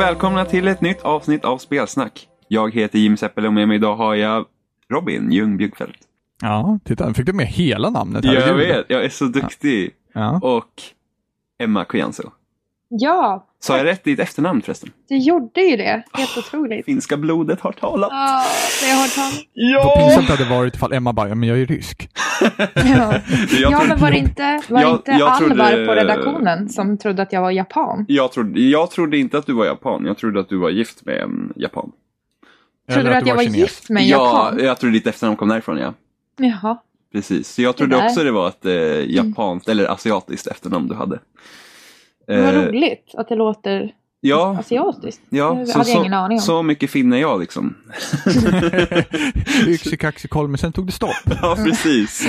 välkomna till ett nytt avsnitt av Spelsnack. Jag heter Jim Seppele och med mig idag har jag Robin Ljung Bjuggfeldt. Ja, titta, fick du med hela namnet? här? Jag vet, jag är så duktig. Ja. Och Emma Kujanso. Ja, Sa jag rätt i ditt efternamn förresten? du gjorde ju det. Helt otroligt. Finska blodet har talat. Ja, det har jag hört Vad pinsamt det hade varit ifall Emma bara, "Ja, men jag är rysk. Ja, Jag, ja men var det inte, var det Jag- inte jag Alvar trodde- på redaktionen som trodde att jag var japan? jag, trodde, jag trodde inte att du var japan. Jag trodde att du var gift med en japan. Trodde du att jag var kines. gift med en ja, japan? jag trodde ditt efternamn kom därifrån ja. Jaha. Precis. Så jag trodde där. också det var ett eh, japanskt eller asiatiskt efternamn du hade. Vad Eh, roligt att det låter Ja, asiatiskt. ja det så, hade jag så, ingen aning om. så mycket finne är jag liksom. Yxi, kaxi, koll, men sen tog det stopp. Ja, precis.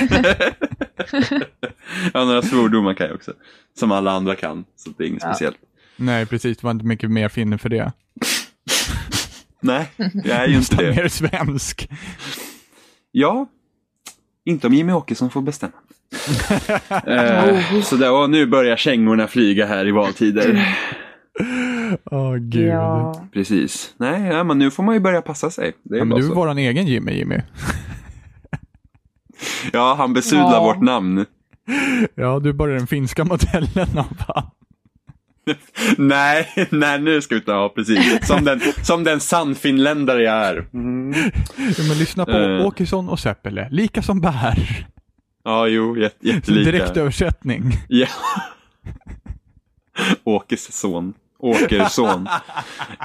ja, några svordomar kan jag också. Som alla andra kan, så det är inget Ja. speciellt. Nej, precis, det var inte mycket mer finne för det. Nej, jag är ju inte det. mer svensk. Ja, inte om Jimmy Åkesson får bestämma. Eh, så där, och nu börjar kängorna flyga här i valtider. Åh gud. Ja, Ja. Precis. Nej, ja, men nu får man ju börja passa sig. Det är men bara du är våran egen Jimmy, Jimmy. Ja, han besudlar Ja. vårt namn. Ja, du är bara den finska modellen av han. nej, nej, nu ska vi inte ha precis. Som den, som den sannfinländare jag är. Ja, men lyssna på Eh. Åkesson och Seppele, lika som bär. Ja, jo, jätte, jättelika. Direkt översättning. Ja. Åkes son. Åkerson.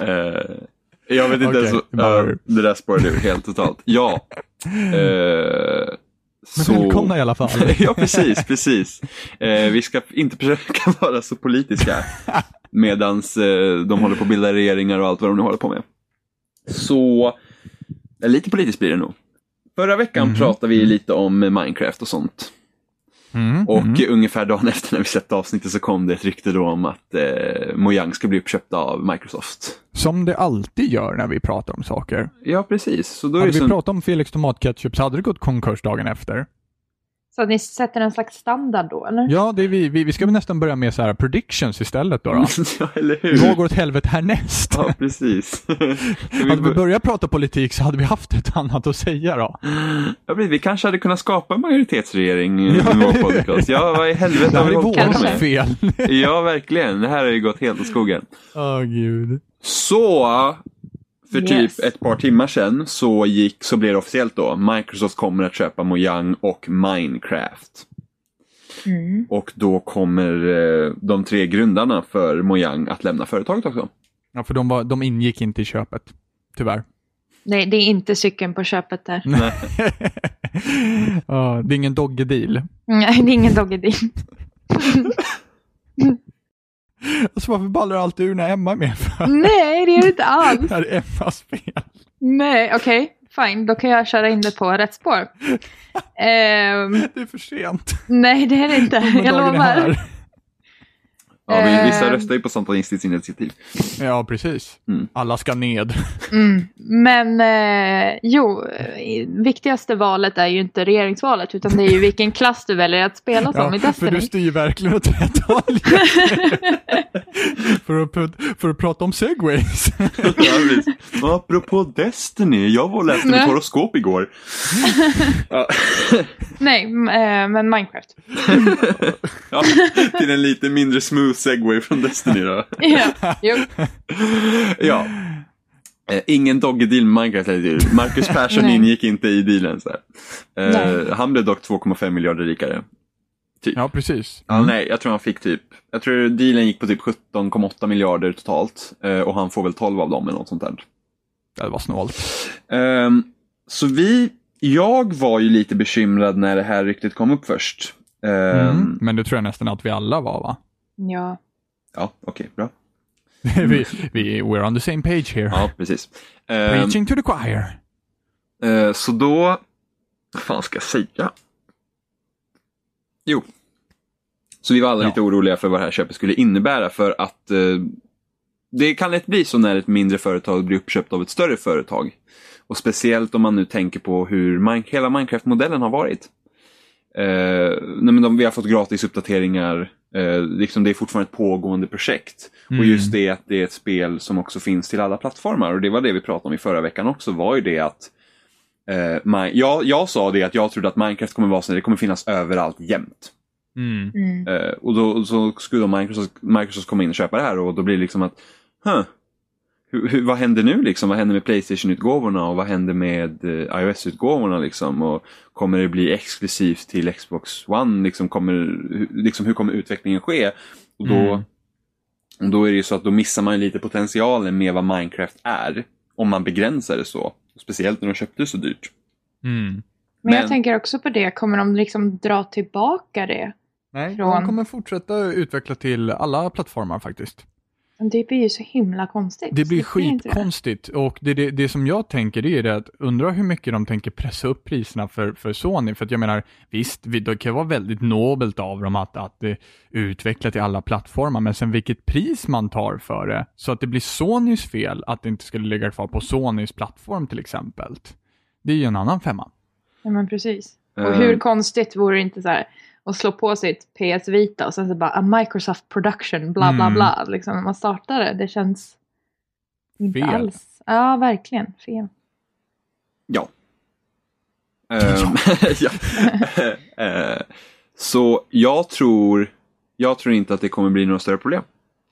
uh, jag vet inte Okej, ens. det där spårade ur helt totalt. Ja. Men så... välkomna i alla fall. ja, precis, precis. Eh, vi ska inte försöka vara så politiska. Medans eh, de håller på att bilda regeringar och allt vad de nu håller på med. Så, eh, lite politiskt blir det nog. Förra veckan Mhm. pratade vi lite om Minecraft och sånt. Mm, Och mm. ungefär dagen efter när vi släppte avsnittet så kom det ett rykte då om att eh, Mojang ska bli uppköpta av Microsoft. Som det alltid gör när vi pratar om saker. Ja, precis. Så då Hade vi som... pratat om Felix tomatketchup så hade det gått konkurs dagen efter. Så att ni sätter en slags standard då, eller? Ja, det är vi, vi, vi ska väl nästan börja med så här predictions istället då. då. ja, eller Vad hur? går åt helvete härnäst? Ja, precis. Hade vi bör- börjat prata politik så hade vi haft ett annat att säga då. Ja, vi kanske hade kunnat skapa en majoritetsregering Ja, med vår podcast. Ja, vad i helvete Det har vi hållit på med? fel. Ja, verkligen. Det här har ju gått helt åt skogen. Åh gud. Så, för typ Yes. ett par timmar sedan så, gick, så blev det officiellt då. Microsoft kommer att köpa Mojang och Minecraft. Mm. Och då kommer eh, de tre grundarna för Mojang att lämna företaget också. Ja, för de, var, de ingick inte i köpet. Tyvärr. Nej, det är inte cykeln på köpet där. Nej. Ja, det är ingen dogge-deal. Nej, det är ingen doggy deal. Alltså varför ballar det alltid ur när Emma är med? För? Nej, det är det inte alls. Det här är Emmas fel. Nej, okej. Fine, då kan jag köra in det på rätt spår. Ehm, Det är för sent. nej, det är det inte. Jag lovar. Ja, men vissa Eh. röstar ju på Spontanistiskt initiativ. Ja, precis. Mm. Alla ska ned. Mm. Men eh, jo, eh, viktigaste valet är ju inte regeringsvalet utan det är ju vilken klass du väljer att spela som i Ja, för du Destiny. styr verkligen åt rätt håll. för, att, för att prata om segways. Ja, Apropå Destiny, jag var och läste mitt horoskop igår. Ja. Nej, eh, men Minecraft. Ja, till en lite mindre smooth segway från Destiny då. ja, jo. Ja. Eh, ingen doggy-deal med Minecraft. eller? Marcus Persson ingick inte i dealen. Så här. Eh, Nej. han blev dock 2,5 miljarder rikare. ja, precis. Ja, nej, jag tror han fick typ, jag tror dealen gick på typ 17,8 miljarder totalt. eh, och han får väl 12 av dem eller något sånt där. Det var snålt. Ehm, så vi, jag var ju lite bekymrad när det här ryktet kom upp först. Ehm, Mm. Men det tror jag nästan att vi alla var, va? Ja. Ja, okej, bra. vi, vi, we're on the same page here. Ja, precis. Ehm, Preaching to the choir. eh, så då, vad fan ska jag säga? Jo. Så vi var alla Ja. lite oroliga för vad det här köpet skulle innebära för att eh, det kan lätt bli så när ett mindre företag blir uppköpt av ett större företag. Och speciellt om man nu tänker på hur Min- hela Minecraft-modellen har varit. Eh, nej men de, vi har fått gratis uppdateringar Eh, liksom det är fortfarande ett pågående projekt. Mm. Och just det att det är ett spel som också finns till alla plattformar. Och det var det vi pratade om i förra veckan också, var ju det att eh, my, jag, jag sa det att jag trodde att Minecraft kommer vara så det kommer finnas överallt jämt. Mm. Mm. Eh, och då så skulle då Microsoft, Microsoft komma in och köpa det här och då blir det liksom att, huh, hur, vad händer nu liksom? Vad händer med Playstation-utgåvorna och vad händer med eh, iOS-utgåvorna liksom? Och kommer det bli exklusivt till Xbox One? Liksom, kommer, hur- liksom, hur kommer utvecklingen ske? Och då, Mm. och då är det ju så att då missar man lite potentialen med vad Minecraft är. Om man begränsar det så. Speciellt när de köpte det så dyrt. Mm. Men, Men- jag tänker också på det, kommer de liksom dra tillbaka det? Nej, Från- de kommer fortsätta utveckla till alla plattformar faktiskt. Det blir ju så himla konstigt. Det blir skitkonstigt och det, det, det som jag tänker det är det att undra hur mycket de tänker pressa upp priserna för, för Sony. För att jag menar, visst, vi- det kan vara väldigt nobelt av dem att, att eh, utveckla till alla plattformar, men sen vilket pris man tar för det, så att det blir Sonys fel att det inte skulle ligga kvar på Sonys plattform till exempel. Det är ju en annan femma. Ja, men precis. Och Eh. hur konstigt vore det inte så här att slå på sitt PS Vita och sen så bara a Microsoft production bla bla Mm. bla. Liksom när man startar det. Det känns inte Fel. alls. Ja, verkligen fel. Ja. Ehm, ja. Eh, så jag tror, jag tror inte att det kommer bli några större problem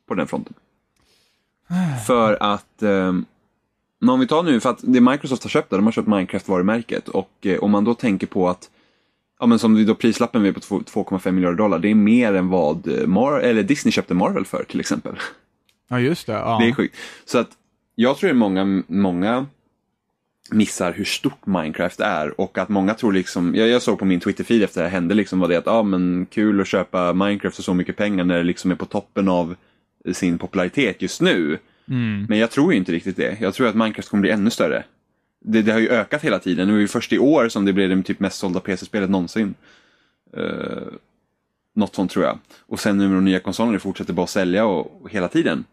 på den fronten. För att, um, om vi tar nu, för att det Microsoft har köpt, där, de har köpt Minecraft-varumärket och eh, om man då tänker på att Ja men som då prislappen är på två- 2,5 miljarder dollar, det är mer än vad eh, Mar- eller Disney köpte Marvel för till exempel. Ja, just det. Ja. Det är sjukt. Så att jag tror att många, många missar hur stort Minecraft är och att många tror liksom, jag, jag såg på min Twitter-feed efter det här hände liksom var det att, ja ah, men kul att köpa Minecraft för så mycket pengar när det liksom är på toppen av sin popularitet just nu. Mm. Men jag tror ju inte riktigt det. Jag tror att Minecraft kommer bli ännu större. Det, det har ju ökat hela tiden. Nu är det först i år som det blev det typ mest sålda PC-spelet någonsin. Uh, något sånt tror jag. Och sen nu med de nya konsolerna fortsätter bara sälja och, och hela tiden.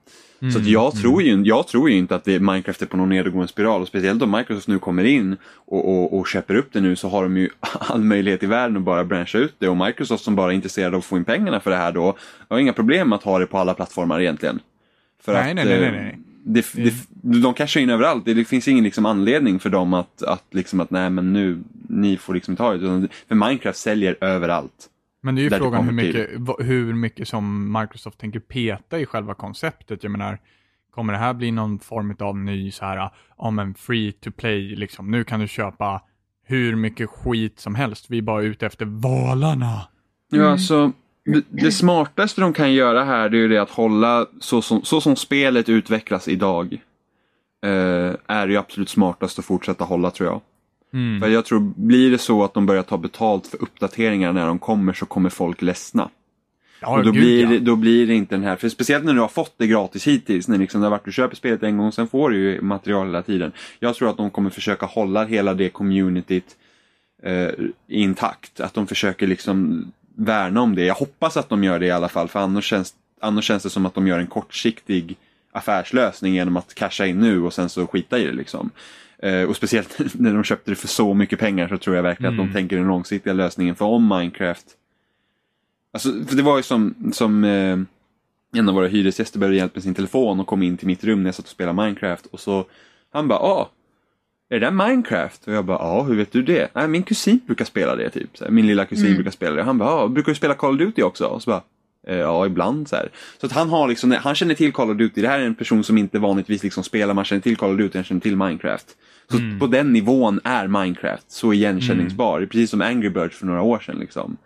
Så att jag, tror ju, jag tror ju inte att det, Minecraft är på någon nedåtgående spiral. Och speciellt om Microsoft nu kommer in och, och, och köper upp det nu så har de ju all möjlighet i världen att bara branscha ut det. Och Microsoft som bara är intresserade av att få in pengarna för det här då har inga problem att ha det på alla plattformar egentligen. För Nej, att, nej, nej, nej, eh, nej. Det, det, de cashar in överallt. Det, det finns ingen liksom anledning för dem att, att, liksom att nej men nu, ni får liksom ta det. För Minecraft säljer överallt. Men det är ju det frågan hur mycket, hur mycket som Microsoft tänker peta i själva konceptet. Jag menar, kommer det här bli någon form av ny så här, ja men free to play liksom. Nu kan du köpa hur mycket skit som helst. Vi är bara ute efter valarna. Ja, alltså, det, det smartaste de kan göra här det är ju det att hålla så som, så som spelet utvecklas idag. Eh, är det ju absolut smartast att fortsätta hålla tror jag. Mm. För jag tror, blir det så att de börjar ta betalt för uppdateringar när de kommer så kommer folk ledsna. Ja, och då, gud, blir, ja. då blir det inte den här, för speciellt när du har fått det gratis hittills, när liksom det har varit, du köper spelet en gång, sen får du ju material hela tiden. Jag tror att de kommer försöka hålla hela det communityt eh, intakt, att de försöker liksom värna om det. Jag hoppas att de gör det i alla fall, för annars känns, annars känns det som att de gör en kortsiktig affärslösning genom att casha in nu och sen så skita i det liksom. Eh, och speciellt när de köpte det för så mycket pengar så tror jag verkligen att Mm. de tänker den långsiktiga lösningen. För om Minecraft Alltså, för det var ju som, som eh, en av våra hyresgäster behövde hjälp med sin telefon och kom in till mitt rum när jag satt och spelade Minecraft och så han bara ah, är det där Minecraft? Och jag bara ja, hur vet du det? Nej, min kusin brukar spela det typ. Här, min lilla kusin Mm. brukar spela det. Han bara brukar du spela Call of Duty också? Och så bara eh, ja, ibland så här. Så att han har liksom, han känner till Call of Duty. Det här är en person som inte vanligtvis liksom spelar, man känner till Call of Duty, han känner till Minecraft. Så Mm. på den nivån är Minecraft så igenkänningsbar. Precis som Angry Birds för några år sedan liksom.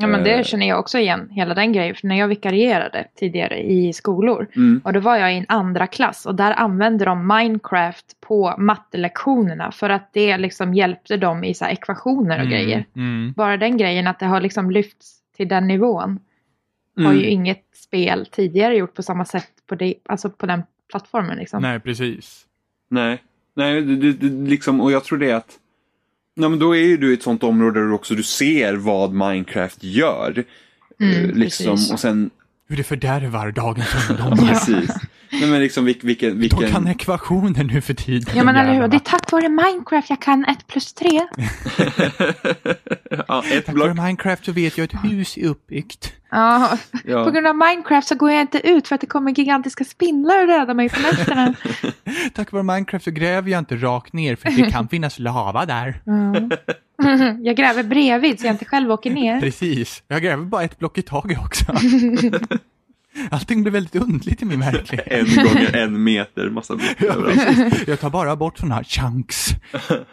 Ja men det Eh. känner jag också igen, hela den grejen. För när jag vikarierade tidigare i skolor. Mm. Och då var jag i en andra klass och där använde de Minecraft på mattelektionerna. För att det liksom hjälpte dem i så här ekvationer och Mm, grejer. Mm. Bara den grejen att det har liksom lyfts till den nivån. Har Mm. ju inget spel tidigare gjort på samma sätt på, det, alltså på den plattformen. Liksom. Nej, precis. Nej, nej det, det, liksom, och jag tror det att Ja, men då är ju du i ett sånt område där du också du ser vad Minecraft gör. Mm, Eh, liksom, precis. och sen, Hur det fördärvar dagens ungdomar. precis. Nej, men liksom vilken... vilken, De kan ekvationer nu för tiden. Ja men eller hur, det är tack vare Minecraft jag kan 1 plus 3. ja, ett Tack block. vare Minecraft så vet jag att ett hus är uppbyggt. Ja, Ja. på grund av Minecraft så går jag inte ut för att det kommer gigantiska spindlar och dödar mig på nätterna. Tack vare Minecraft så gräver jag inte rakt ner för det kan finnas lava där. Ja. Jag gräver bredvid så jag inte själv åker ner. Precis. Jag gräver bara ett block i taget också. Allting blir väldigt underligt i min verklighet. En gånger en meter, massa Ja, överallt. Jag tar bara bort sådana här chunks.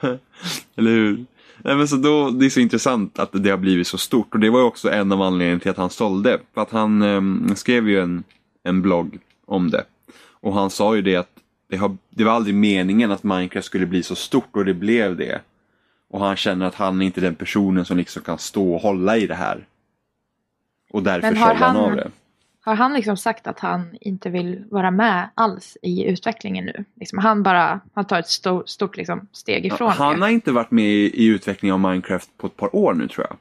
Eller hur? Nej, men så då, det är så intressant att det har blivit så stort och det var ju också en av anledningarna till att han sålde. För att han ehm, skrev ju en, en blogg om det. Och han sa ju det att det, har, det var aldrig meningen att Minecraft skulle bli så stort och det blev det. Och han känner att han är inte den personen som liksom kan stå och hålla i det här. Och därför sålde han han- av det. Har han liksom sagt att han inte vill vara med alls i utvecklingen nu? Liksom han bara, han tar ett stort, stort liksom steg ifrån Han det. har inte varit med i, i utvecklingen av Minecraft på ett par år nu tror jag.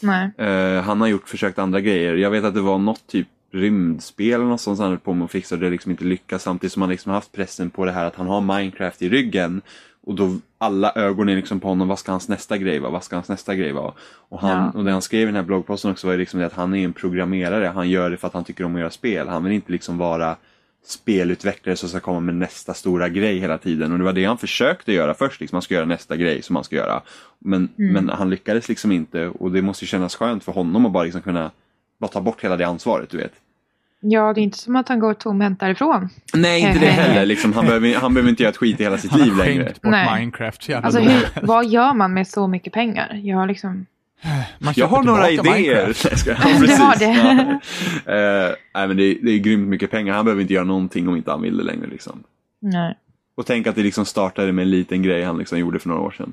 Nej. Eh, han har gjort försökt andra grejer. Jag vet att det var något typ rymdspel eller något sånt han höll på med att fixa och det liksom inte lyckas samtidigt som han liksom haft pressen på det här att han har Minecraft i ryggen. Och då alla ögon är liksom på honom, vad ska hans nästa grej vara? Vad ska hans nästa grej vara? Och, han, Ja. och det han skrev i den här bloggposten också var ju liksom det att han är en programmerare. Han gör det för att han tycker om att göra spel. Han vill inte liksom vara spelutvecklare som ska komma med nästa stora grej hela tiden. Och det var det han försökte göra först. Liksom, han ska göra nästa grej som han ska göra. Men, Mm. men han lyckades liksom inte och det måste ju kännas skönt för honom att bara liksom kunna bara ta bort hela det ansvaret, du vet. Ja, det är inte som att han går tomhänt därifrån. Nej, inte det heller. Liksom, han, behöver, han behöver inte göra ett skit i hela sitt Han liv har längre. skänkt bort Nej. Minecraft Alltså hur, vad gör man med så mycket pengar? Jag har liksom... Man Jag har några idéer. Ja, precis. har det. Ja. Eh, nej, men det, är, det är grymt mycket pengar. Han behöver inte göra någonting om inte han vill det längre. Liksom. Nej. Och tänk att det liksom startade med en liten grej han liksom gjorde för några år sedan.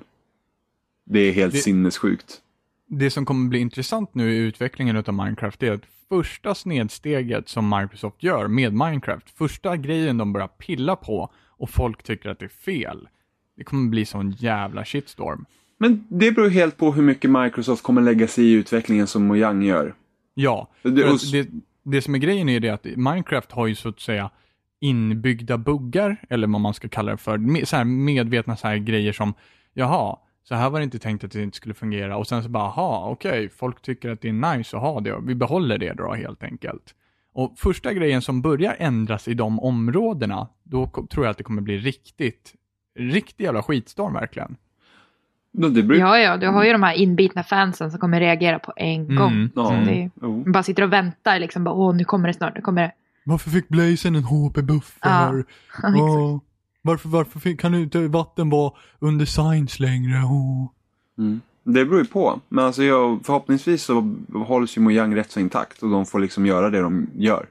Det är helt Det- sinnessjukt. Det som kommer bli intressant nu i utvecklingen av Minecraft är att första snedsteget som Microsoft gör med Minecraft, första grejen de börjar pilla på och folk tycker att det är fel, det kommer bli sån jävla shitstorm. Men det beror helt på hur mycket Microsoft kommer lägga sig i utvecklingen som Mojang gör. Ja, Det- det, det som är grejen är det att Minecraft har ju så att säga inbyggda buggar, eller vad man ska kalla det för, med, så medvetna så här grejer som, jaha, så här var det inte tänkt att det inte skulle fungera och sen så bara, aha, okej, folk tycker att det är nice att ha det och vi behåller det då helt enkelt. Och första grejen som börjar ändras i de områdena, då tror jag att det kommer bli riktigt, riktigt jävla skitstorm verkligen. Ja, ja, du har ju de här inbitna fansen som kommer reagera på en Mm. gång. Ja, är, jo. man bara sitter och väntar liksom, bara, åh nu kommer det snart, nu kommer det. Varför fick Blazen en HP-buff Ja. för? Ja. Varför, varför kan inte vatten vara under science längre? Åh. Mm. Det beror ju på. Men alltså jag, förhoppningsvis så hålls ju Mojang rätt så intakt och de får liksom göra det de gör.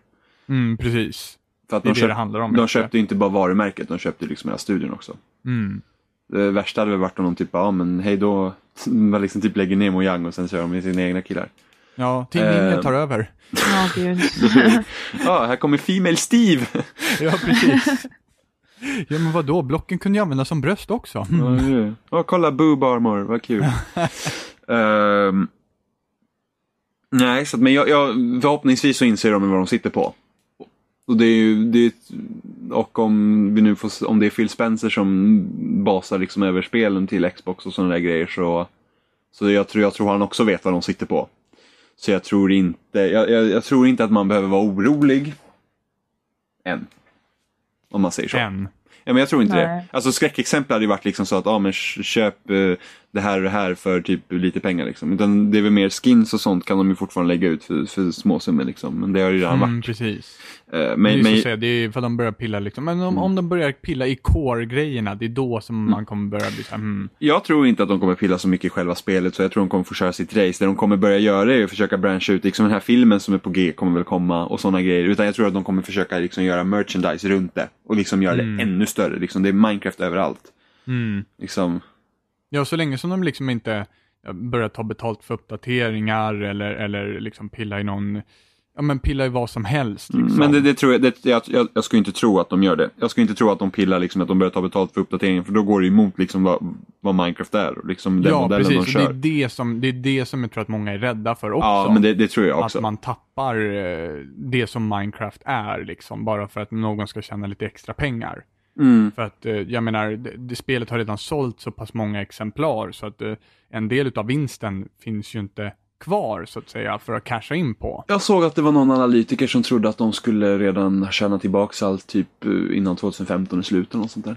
Mm, precis. För att Det är de, det det köpt, handlar om. de mycket. köpte ju inte bara varumärket, de köpte liksom hela studion också. Mm. Det värsta hade väl varit om de typ, ja men hej då, man liksom typ lägger ner Mojang och sen kör de med sina egna killar. Ja, Team Eh. Ninja tar över. Ja, gud. Ja, här kommer Female Steve! Ja, precis. ja, men vadå? Blocken kunde ju användas som bröst också. Mm. Ja, kolla boob armor, vad kul. Ehm, nej, så att, men jag, jag, förhoppningsvis så inser de vad de sitter på. Och, det är ju, det är, och om vi nu får, om det är Phil Spencer som basar liksom över spelen till Xbox och sådana där grejer så, så jag, tror, jag tror han också vet vad de sitter på. Så jag tror inte, jag, jag, jag tror inte att man behöver vara orolig. Än. Om man säger så. En. Ja, men jag tror inte det. Nej. Alltså skräckexempel hade ju varit liksom så att, ja men sh- köp eh, det här och det här för typ lite pengar liksom. Utan det är väl mer skins och sånt kan de ju fortfarande lägga ut för, för små summor liksom. Men det har ju redan Mm, varit. precis. Eh, Men, men, men, så säga, det är för att de börjar pilla liksom. Men om, Mm. om de börjar pilla i core-grejerna, det är då som man kommer börja bli såhär, hmm. jag tror inte att de kommer pilla så mycket i själva spelet så jag tror de kommer få köra sitt race. Det de kommer börja göra är att försöka branscha ut, liksom den här filmen som är på G kommer väl komma och sådana grejer. Utan jag tror att de kommer försöka liksom göra merchandise runt det. Och liksom göra Mm. det ännu större. Liksom, det är Minecraft överallt. Mm. Liksom, Ja, så länge som de liksom inte ja, börjar ta betalt för uppdateringar eller, eller liksom pilla i någon Ja men pilla i vad som helst. Mm, Liksom. Men det, det tror jag, det, jag, jag, jag skulle inte tro att de gör det. Jag skulle inte tro att de pillar liksom att de börjar ta betalt för uppdateringen för då går det emot liksom vad, vad Minecraft är liksom den ja, precis. de kör. det, är det, som, det är det som jag tror att många är rädda för också. ja, men det, det tror jag också. Att man tappar eh, det som Minecraft är, liksom, bara för att någon ska tjäna lite extra pengar. Mm. För att, eh, jag menar, det, det, spelet har redan sålt så pass många exemplar, så att eh, en del av vinsten finns ju inte kvar, så att säga, för att casha in på. Jag såg att det var någon analytiker som trodde att de skulle redan tjäna tillbaka allt typ eh, innan 2015 är slut eller något sånt där.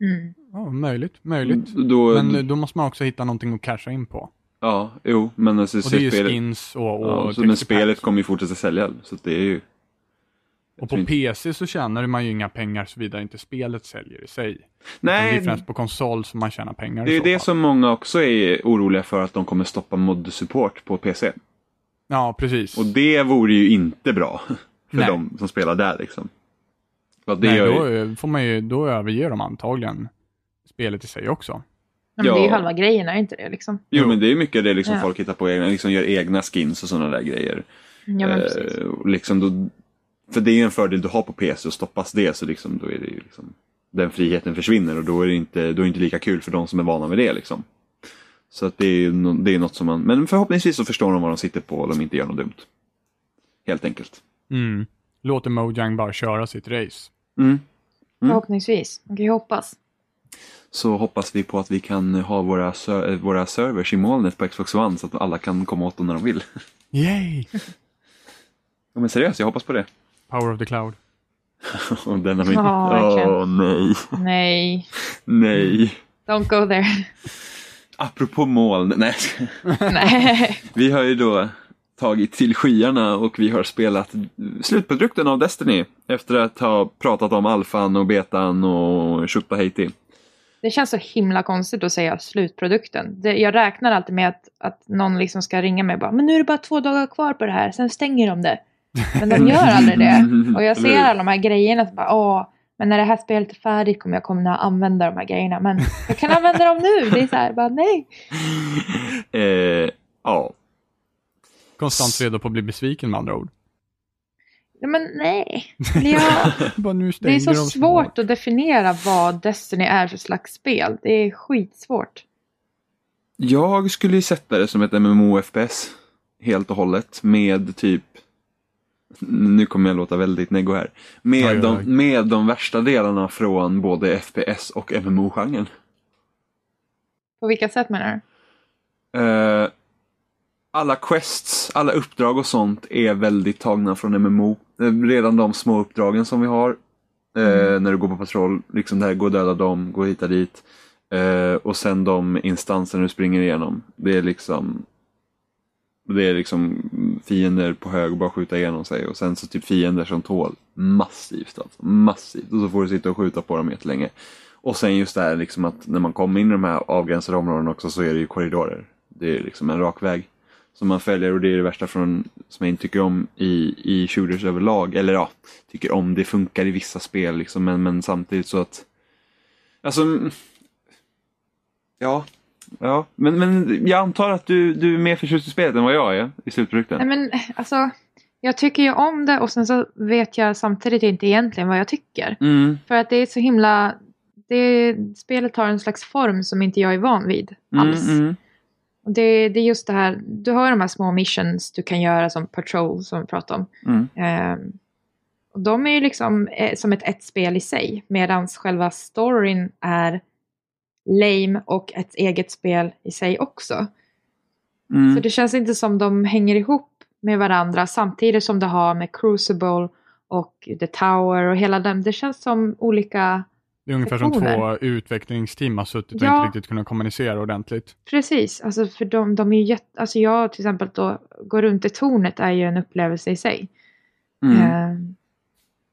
Mm. Ja, möjligt, möjligt. Då, Men då måste man också hitta någonting att casha in på. Ja, jo, men alltså, Och det är ju spelet, skins och, och ja, så, texture men spelet kommer ju fortsätta sälja. Så att det är ju... Och på PC så tjänar man ju inga pengar såvida inte spelet säljer i sig. Utan Det är Nej, främst på konsol som man tjänar pengar det är det fall. som många också är oroliga för att de kommer stoppa mod-support på PC. Ja, precis. Och det vore ju inte bra för Nej. de som spelar där liksom. Det Nej, gör då, ju... eh, får man ju, då överger de antagligen spelet i sig också. Men det är ju Ja. halva grejen, är inte det? Liksom? Jo, men det är mycket det liksom Ja. folk hittar på egna, liksom gör egna skins och sådana där grejer. Ja, men precis. Eh, liksom då, för det är en fördel du har på PC och stoppas det så liksom, då är det ju liksom, den friheten försvinner och då är det inte, då är det inte lika kul för de som är vana med det. Liksom. Så att det är, ju det är något som man, men förhoppningsvis så förstår de vad de sitter på och de inte gör något dumt. Helt enkelt. Mm. Låter Mojang bara köra sitt race. Mm. mm. Förhoppningsvis. Man kan ju hoppas. Så hoppas vi på att vi kan ha våra, ser- eh, våra servers i molnet på Xbox One så att alla kan komma åt dem när de vill. Yay! Ja, men seriöst, jag hoppas på det. Power of the cloud. Och den har vi Ja, verkligen. Åh nej, Nej, nej. don't go there. Apropå moln, nej. Nej. Vi har ju då tagit till skyarna och vi har spelat slutprodukten av Destiny efter att ha pratat om alfan och betan och tjutta hej till. Det känns så himla konstigt att säga slutprodukten. Det, jag räknar alltid med att, att någon liksom ska ringa mig och bara, men nu är det bara två dagar kvar på det här, sen stänger de det. Men de gör aldrig det. Och jag ser alla de här grejerna och bara, åh, men när det här spelet är färdigt kommer jag kunna använda de här grejerna. Men jag kan använda dem nu. Det är så här, bara nej. Eh, ja, Konstant redo på att bli besviken med andra ord. Ja, Men nej. Ja, Bara, nu det är så de svårt att definiera vad Destiny är för slags spel. Det är skitsvårt. jag skulle ju sätta det som ett MMO-FPS helt och hållet med typ nu kommer jag låta väldigt neggo här. Med. De, med de värsta delarna från både FPS och MMO-genren. På vilka sätt menar du? Eh, alla quests, alla uppdrag och sånt är väldigt tagna från MMO. Eh, redan de små uppdragen som vi har. Eh, Mm. När du går på patrull, liksom det här, gå och döda dem, gå hit och dit. Eh, och sen de instanser du springer igenom. Det är liksom det är liksom fiender på hög och bara skjuta igenom sig. Och sen så typ fiender som tål massivt alltså, massivt. Och så får du sitta och skjuta på dem jättelänge. Och sen just det här liksom att när man kommer in i de här avgränsade områdena också så är det ju korridorer. Det är liksom en rak väg som man följer. Och det är det värsta från, som jag inte tycker om i, i shooters överlag. Eller ja, tycker om, det funkar i vissa spel liksom. Men, men samtidigt så att Alltså Ja, ja. Men, men jag antar att du, du är mer förtjust i spelet än vad jag är i slutprodukten. Nej men alltså, jag tycker ju om det och sen så vet jag samtidigt inte egentligen vad jag tycker. Mm, För att det är så himla... Det, spelet har en slags form som inte jag är van vid alls. mm, mm. Och det, det är just det här, du har de här små missions du kan göra som patrol som vi pratade om. Mm. Ehm, och de är ju liksom eh, som ett ett spel i sig. Medan själva storyn är lame och ett eget spel i sig också. Mm. Så det känns inte som de hänger ihop med varandra samtidigt som det har med Crucible och The Tower och hela den. Det känns som olika, Det är ungefär som två utvecklingsteam har suttit och Ja. inte riktigt kunnat kommunicera ordentligt. precis, alltså för de, de är ju jätte, alltså jag till exempel då, går runt i tornet är ju en upplevelse i sig. Mm. Ehm,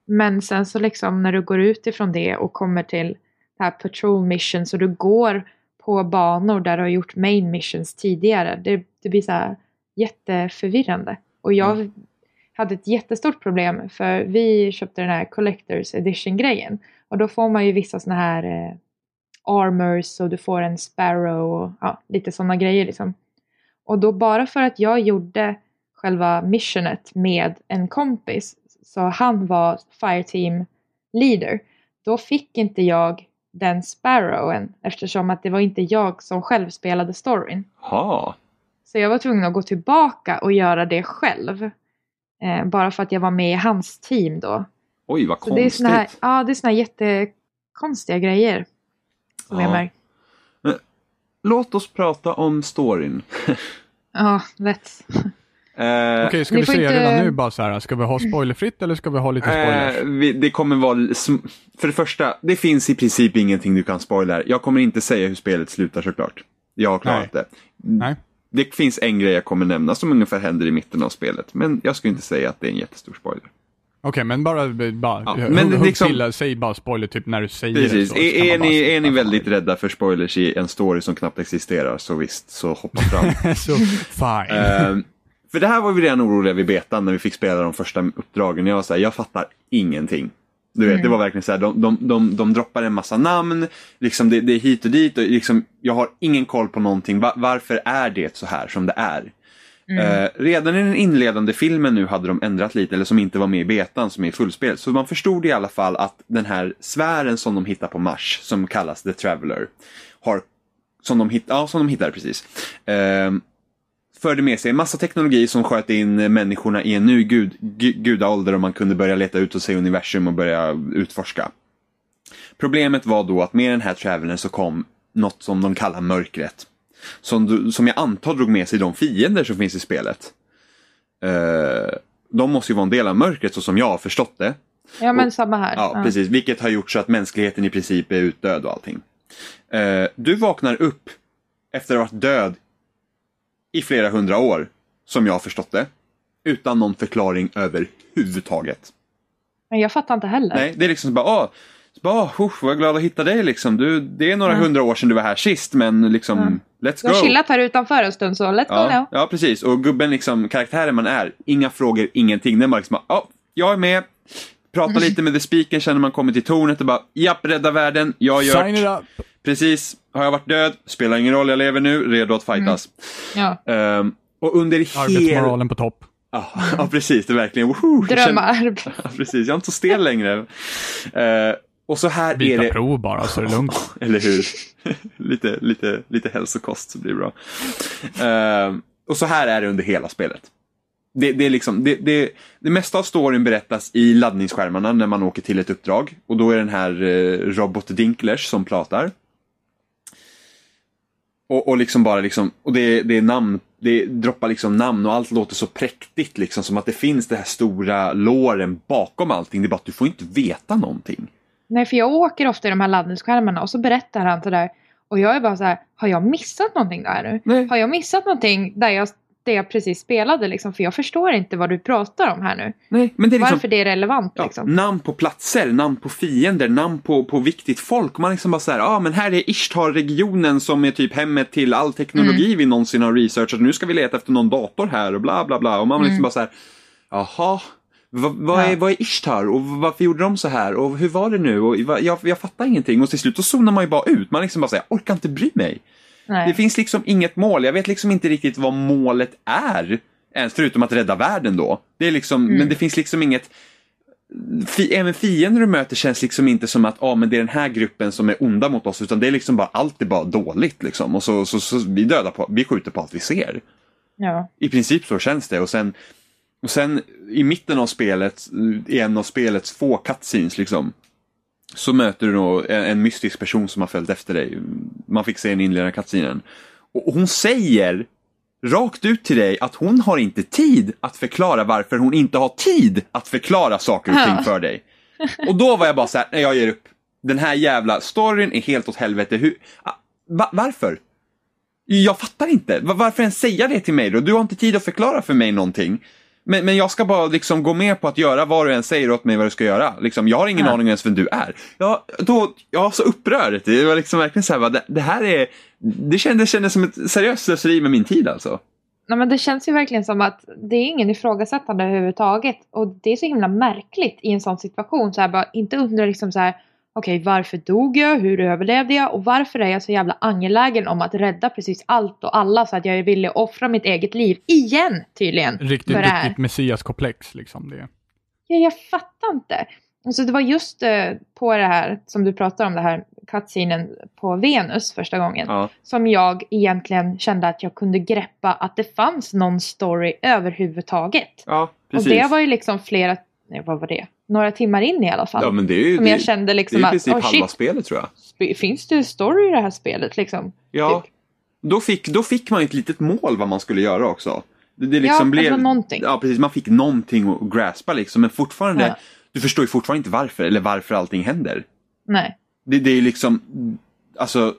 Men sen så liksom när du går ut ifrån det och kommer till här patrol mission så du går på banor där du har gjort main missions tidigare. Det, det blir så här jätteförvirrande. Och jag hade ett jättestort problem för vi köpte den här Collectors Edition grejen. Och då får man ju vissa såna här eh, armors och du får en sparrow och ja, lite sådana grejer liksom. Och då bara för att jag gjorde själva missionet med en kompis. Så han var Fireteam leader. Då fick inte jag den Sparrowen eftersom att det var inte jag som själv spelade storyn. Ha. Så jag var tvungen att gå tillbaka och göra det själv. Eh, bara för att jag var med i hans team då. Oj, vad Så det är konstigt. såna här, ja, det är såna här jättekonstiga grejer. Som Ja. jag märkt. Låt oss prata om storyn. Ja, lätt. Eh, Okej, ska Ni vi säga inte- redan nu bara så här, ska vi ha spoilerfritt eller ska vi ha lite spoilers? Eh, vi, det kommer vara, för det första, det finns i princip ingenting du kan spoila. Jag kommer inte säga hur spelet slutar såklart. Jag har klarat det. Nej. Det finns en grej jag kommer nämna som ungefär händer i mitten av spelet. Men jag skulle inte säga att det är en jättestor spoiler. Okej, men bara, bara Ja, hugg, men hugg liksom- till, säg bara spoiler typ när du säger Precis. det. så, Är, är, ni, är ni väldigt rädda för spoilers i en story som knappt existerar så visst, så hoppa fram. så, fine. Ehm, för det här var vi redan oroliga vid betan när vi fick spela de första uppdragen. Jag var så här, jag fattar ingenting. Du vet, det var verkligen så här, de, de, de, de droppar en massa namn, liksom det, det är hit och dit och liksom, jag har ingen koll på någonting. Va, varför är det så här som det är? Eh, redan i den inledande filmen nu hade de ändrat lite, eller som inte var med i betan, som är i fullspel. Så man förstod i alla fall att den här sfären som de hittar på Mars, som kallas The Traveler, har, som de, hitt, ja, som de hittade precis, eh, förde med sig en massa teknologi som sköt in människorna i en ny gud, gu, gudaålder och man kunde börja leta ut och se universum och börja utforska. Problemet var då att med den här travelern så kom något som de kallar mörkret. Som, som jag antar drog med sig de fiender som finns i spelet. Eh, de måste ju vara en del av mörkret så som jag har förstått det. Ja, men samma här. Ja, precis. Vilket har gjort så att mänskligheten i princip är utdöd och allting. Eh, du vaknar upp efter att ha varit död i flera hundra år, som jag har förstått det. Utan någon förklaring överhuvudtaget. Men jag fattar inte heller. Nej, det är liksom så bara, åh, så bara, åh, usch, vad glad att hitta dig liksom. Du, det är några Ja. hundra år sedan du var här sist, men liksom, let's Du har go. chillat här utanför en stund så let's go now. Ja, ja, precis. Och gubben, liksom, karaktären man är, inga frågor, ingenting. Är bara liksom, ja, jag är med. Prata lite med the speaker sen när man kommer till tornet och bara, japp, rädda världen, jag har Sign it up! Precis, har jag varit död, spelar ingen roll, jag lever nu, redo att fightas. Ja. Ehm, och under hela... Arbetsmoralen på topp. Ja, ja, precis, det är verkligen, woho! jag känner-. Ja, precis, jag är inte så stel längre. Eh, och så här är Byta det... prov bara så är det lugnt. Eller hur? lite, lite, lite hälsokost så blir det bra. Eh, och så här är det under hela spelet. Det, det, är liksom, det, det, det mesta av storyn berättas i laddningsskärmarna när man åker till ett uppdrag. Och då är den här eh, Robot Dinklers som pratar. Och, och liksom bara liksom, och det, det är namn, det droppar liksom namn och allt låter så präktigt liksom som att det finns det här stora låren bakom allting. Det är bara att du får inte veta någonting. Nej, för jag åker ofta i de här laddningsskärmarna och så berättar han sådär. Och jag är bara så här, har jag missat någonting där nu? Nej. Har jag missat någonting där jag, där jag precis spelade liksom? För jag förstår inte vad du pratar om här nu. Nej, men det är liksom, Varför det är relevant Ja, liksom. Namn på platser, namn på fiender, namn på, på viktigt folk. Man liksom bara såhär, ja ah, men här är Ishtar-regionen som är typ hemmet till all teknologi Mm. vi någonsin har researchat. Nu ska vi leta efter någon dator här och bla bla bla. Och man liksom Mm. bara såhär, jaha, vad, vad, är, vad är Ishtar och varför gjorde de så här och hur var det nu? Och jag, jag fattar ingenting och till slut så zonar man ju bara ut. Man liksom bara säger, orkar inte bry mig. Nej. Det finns liksom inget mål. Jag vet liksom inte riktigt vad målet är. Ens förutom att rädda världen då. Det är liksom, Mm. Men det finns liksom inget... Fi, även fiender du möter känns liksom inte som att ah, men det är den här gruppen som är onda mot oss. Utan det är liksom bara, allt är bara dåligt liksom. Och så, så, så vi dödar på, vi skjuter på allt vi ser. Ja. I princip så känns det. Och sen, och sen i mitten av spelet, i en av spelets få cutscenes liksom. Så möter du då en, en mystisk person som har följt efter dig. Man fick se en inledande cutscenen. Och hon säger rakt ut till dig att hon har inte tid att förklara varför hon inte har tid att förklara saker och ting Ja. för dig. Och då var jag bara så här, nej jag ger upp. Den här jävla storyn är helt åt helvete. Hur, va, varför? Jag fattar inte. Va- Varför ens säga det till mig då? Du har inte tid att förklara för mig någonting. Men, men jag ska bara liksom gå med på att göra vad du än säger åt mig vad du ska göra. Liksom, jag har ingen Ja. aning ens vem du är. Jag, då, jag var så upprörd. Det var liksom verkligen så här, va, det, det här är... Det kändes, kändes som ett seriöst slöseri med min tid alltså. Nej, men det känns ju verkligen som att det är ingen ifrågasättande överhuvudtaget. Och det är så himla märkligt i en sån situation. Så här, bara, inte undra liksom så här, okej varför dog jag, hur överlevde jag och varför är jag så jävla angelägen om att rädda precis allt och alla så att jag ville offra mitt eget liv igen tydligen. Riktigt, för det här. riktigt messiaskomplex liksom. Det. Ja, jag fattar inte. Alltså det var just eh, på det här som du pratar om, det här cutscenen på Venus första gången. Ja. Som jag egentligen kände att jag kunde greppa att det fanns någon story överhuvudtaget. ja, precis. Och det var ju liksom flera, nej vad var det? Några timmar in i alla fall. Ja, men det är ju som det, jag kände det är liksom i att, princip oh halva shit, spelet tror jag. finns det story i det här spelet liksom? Ja, Typ. då fick, då fick man ett litet mål vad man skulle göra också. Det, det liksom Ja, blev, det var någonting. Ja, precis. Man fick någonting att graspa liksom. Men fortfarande, Ja. du förstår ju fortfarande inte varför eller varför allting händer. Nej. Det, det är liksom, alltså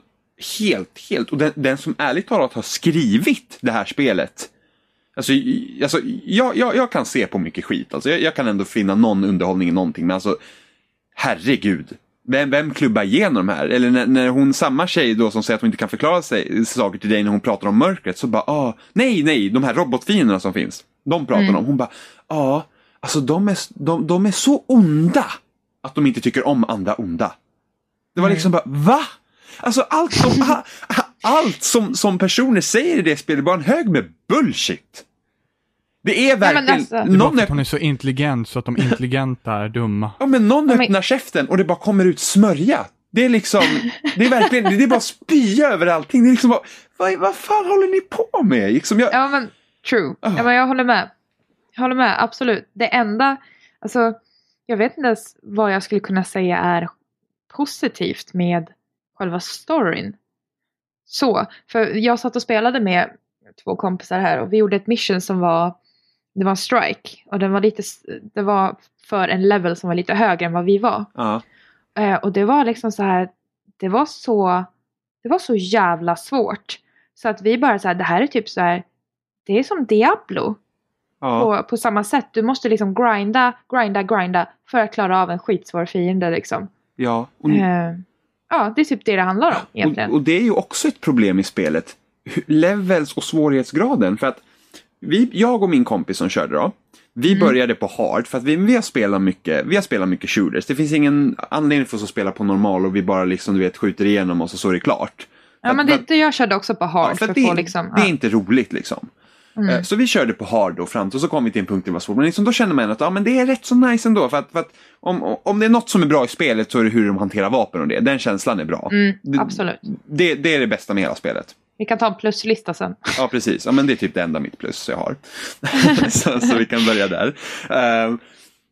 helt, helt. Och den, den som ärligt talat har skrivit det här spelet. Alltså, alltså jag, jag, jag kan se på mycket skit. Alltså, jag, jag kan ändå finna någon underhållning i någonting. Men alltså, herregud. Vem, vem klubbar igenom här? Eller när, när hon, samma tjej då som säger att hon inte kan förklara sig, saker till dig när hon pratar om mörkret. Så bara, ah, nej, nej, de här robotfienderna som finns. De pratar hon om. Hon bara, ja, ah, alltså de är, de, de är så onda. Att de inte tycker om andra onda. Det var liksom bara, va? Alltså allt som, allt som, som personer säger i det spelet är bara en hög med bullshit. Det är verkligen, alltså- Det är bara någon, för att öpp, hon är så intelligent så att de intelligenta är dumma. ja, men någon Ja, men- öppnar käften och det bara kommer ut smörja. Det är liksom, det är verkligen, det är bara spya över allting. Det är liksom bara, vad, vad fan håller ni på med? Liksom jag, Ja men true. Ah. Ja, men jag håller med. Jag håller med, absolut. Det enda, alltså jag vet inte ens vad jag skulle kunna säga är positivt med själva storyn. Så, för jag satt och spelade med två kompisar här och vi gjorde ett mission som var, det var en strike och den var lite, det var för en level som var lite högre än vad vi var. ja, Eh, och det var liksom så här, det var så, det var så jävla svårt. Så att vi bara så här, det här är typ så här, det är som Diablo ja, på, på samma sätt. Du måste liksom grinda, grinda, grinda för att klara av en skitsvår fiende liksom. ja. Och, Eh, ja, det är typ det det handlar om egentligen. Och, och det är ju också ett problem i spelet. Levels och svårighetsgraden. För att vi, jag och min kompis som körde då, vi Mm. började på hard för att vi, vi, har spelat mycket, vi har spelat mycket shooters. Det finns ingen anledning för oss att spela på normal och vi bara liksom du vet skjuter igenom och så, är det klart. ja, men det, jag körde också på hard. Ja, för för det, få liksom, det är ja. inte roligt liksom. Mm. Eh, Så vi körde på hard då fram och så kom vi till en punkt där det var svårt. Men liksom, då kände man att ja, men det är rätt så nice ändå. För att, för att om, om det är något som är bra i spelet så är det hur de hanterar vapen och det. Den känslan är bra. Mm, absolut. Det, det är det bästa med hela spelet. Vi kan ta en pluslista sen. Ja, precis. Ja, men det är typ det enda mitt plus jag har. så, så vi kan börja där. Ehm,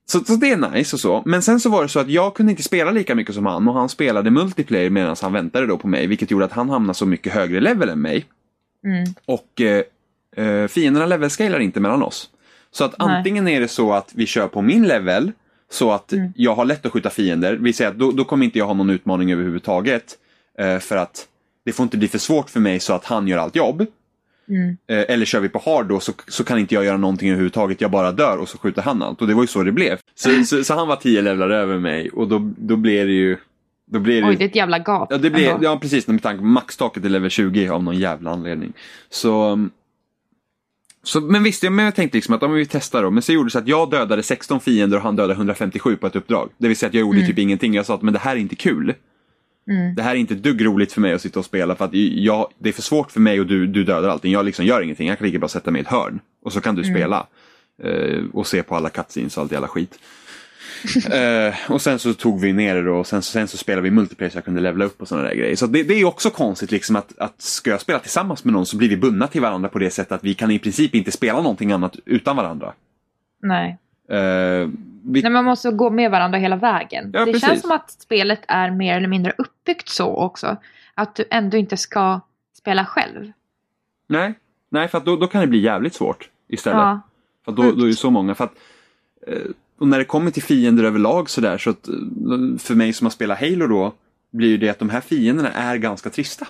så, så det är nice och så. Men sen så var det så att jag kunde inte spela lika mycket som han och han spelade multiplayer medan han väntade då på mig. Vilket gjorde att han hamnade så mycket högre level än mig. Mm. Och eh, eh, fienderna levelscalar inte mellan oss. Så att Nej. antingen är det så att vi kör på min level så att Mm. jag har lätt att skjuta fiender. Vi säger att då, då kommer inte jag ha någon utmaning överhuvudtaget. Eh, för att det får inte bli för svårt för mig så att han gör allt jobb. Mm. Eh, eller kör vi på hard då så, så kan inte jag göra någonting överhuvudtaget. Jag bara dör och så skjuter han allt. Och det var ju så det blev. Så, så, så han var tio levlar över mig och då, då blev det ju... Då blev det, Oj, det är ett jävla gap. Ja, det blev, ändå. ja precis, med tanke på maxtaket är level 20 av någon jävla anledning. Så, så men visst, jag, men jag tänkte liksom att om vi testar då. Men så gjorde det så att jag dödade 16 fiender och han dödade 157 på ett uppdrag. Det vill säga att jag gjorde Mm. typ ingenting. Jag sa att men det här är inte kul. Mm. Det här är inte dugg roligt för mig att sitta och spela för att jag, det är för svårt för mig och du, du dödar allting. Jag liksom gör ingenting. Jag kan lika bra sätta mig i ett hörn. Och så kan du Mm. spela. Eh, och se på alla cutscenes och allt jävla skit. Eh, och sen så tog vi ner det då och sen, sen så spelade vi multiplayer så jag kunde levla upp och sådana där grejer. Så det, det är också konstigt liksom att, att ska jag spela tillsammans med någon så blir vi bundna till varandra på det sättet att vi kan i princip inte spela någonting annat utan varandra. Nej. Eh, vi, Nej, man måste gå med varandra hela vägen. Ja, det precis. känns som att spelet är mer eller mindre uppbyggt så också. Att du ändå inte ska spela själv. nej, nej, för att då, då kan det bli jävligt svårt istället. Ja. För då, då är det så många. För att, eh, och när det kommer till fiender överlag så där så att eh, för mig som har spelat Halo då blir det att de här fienderna är ganska trista.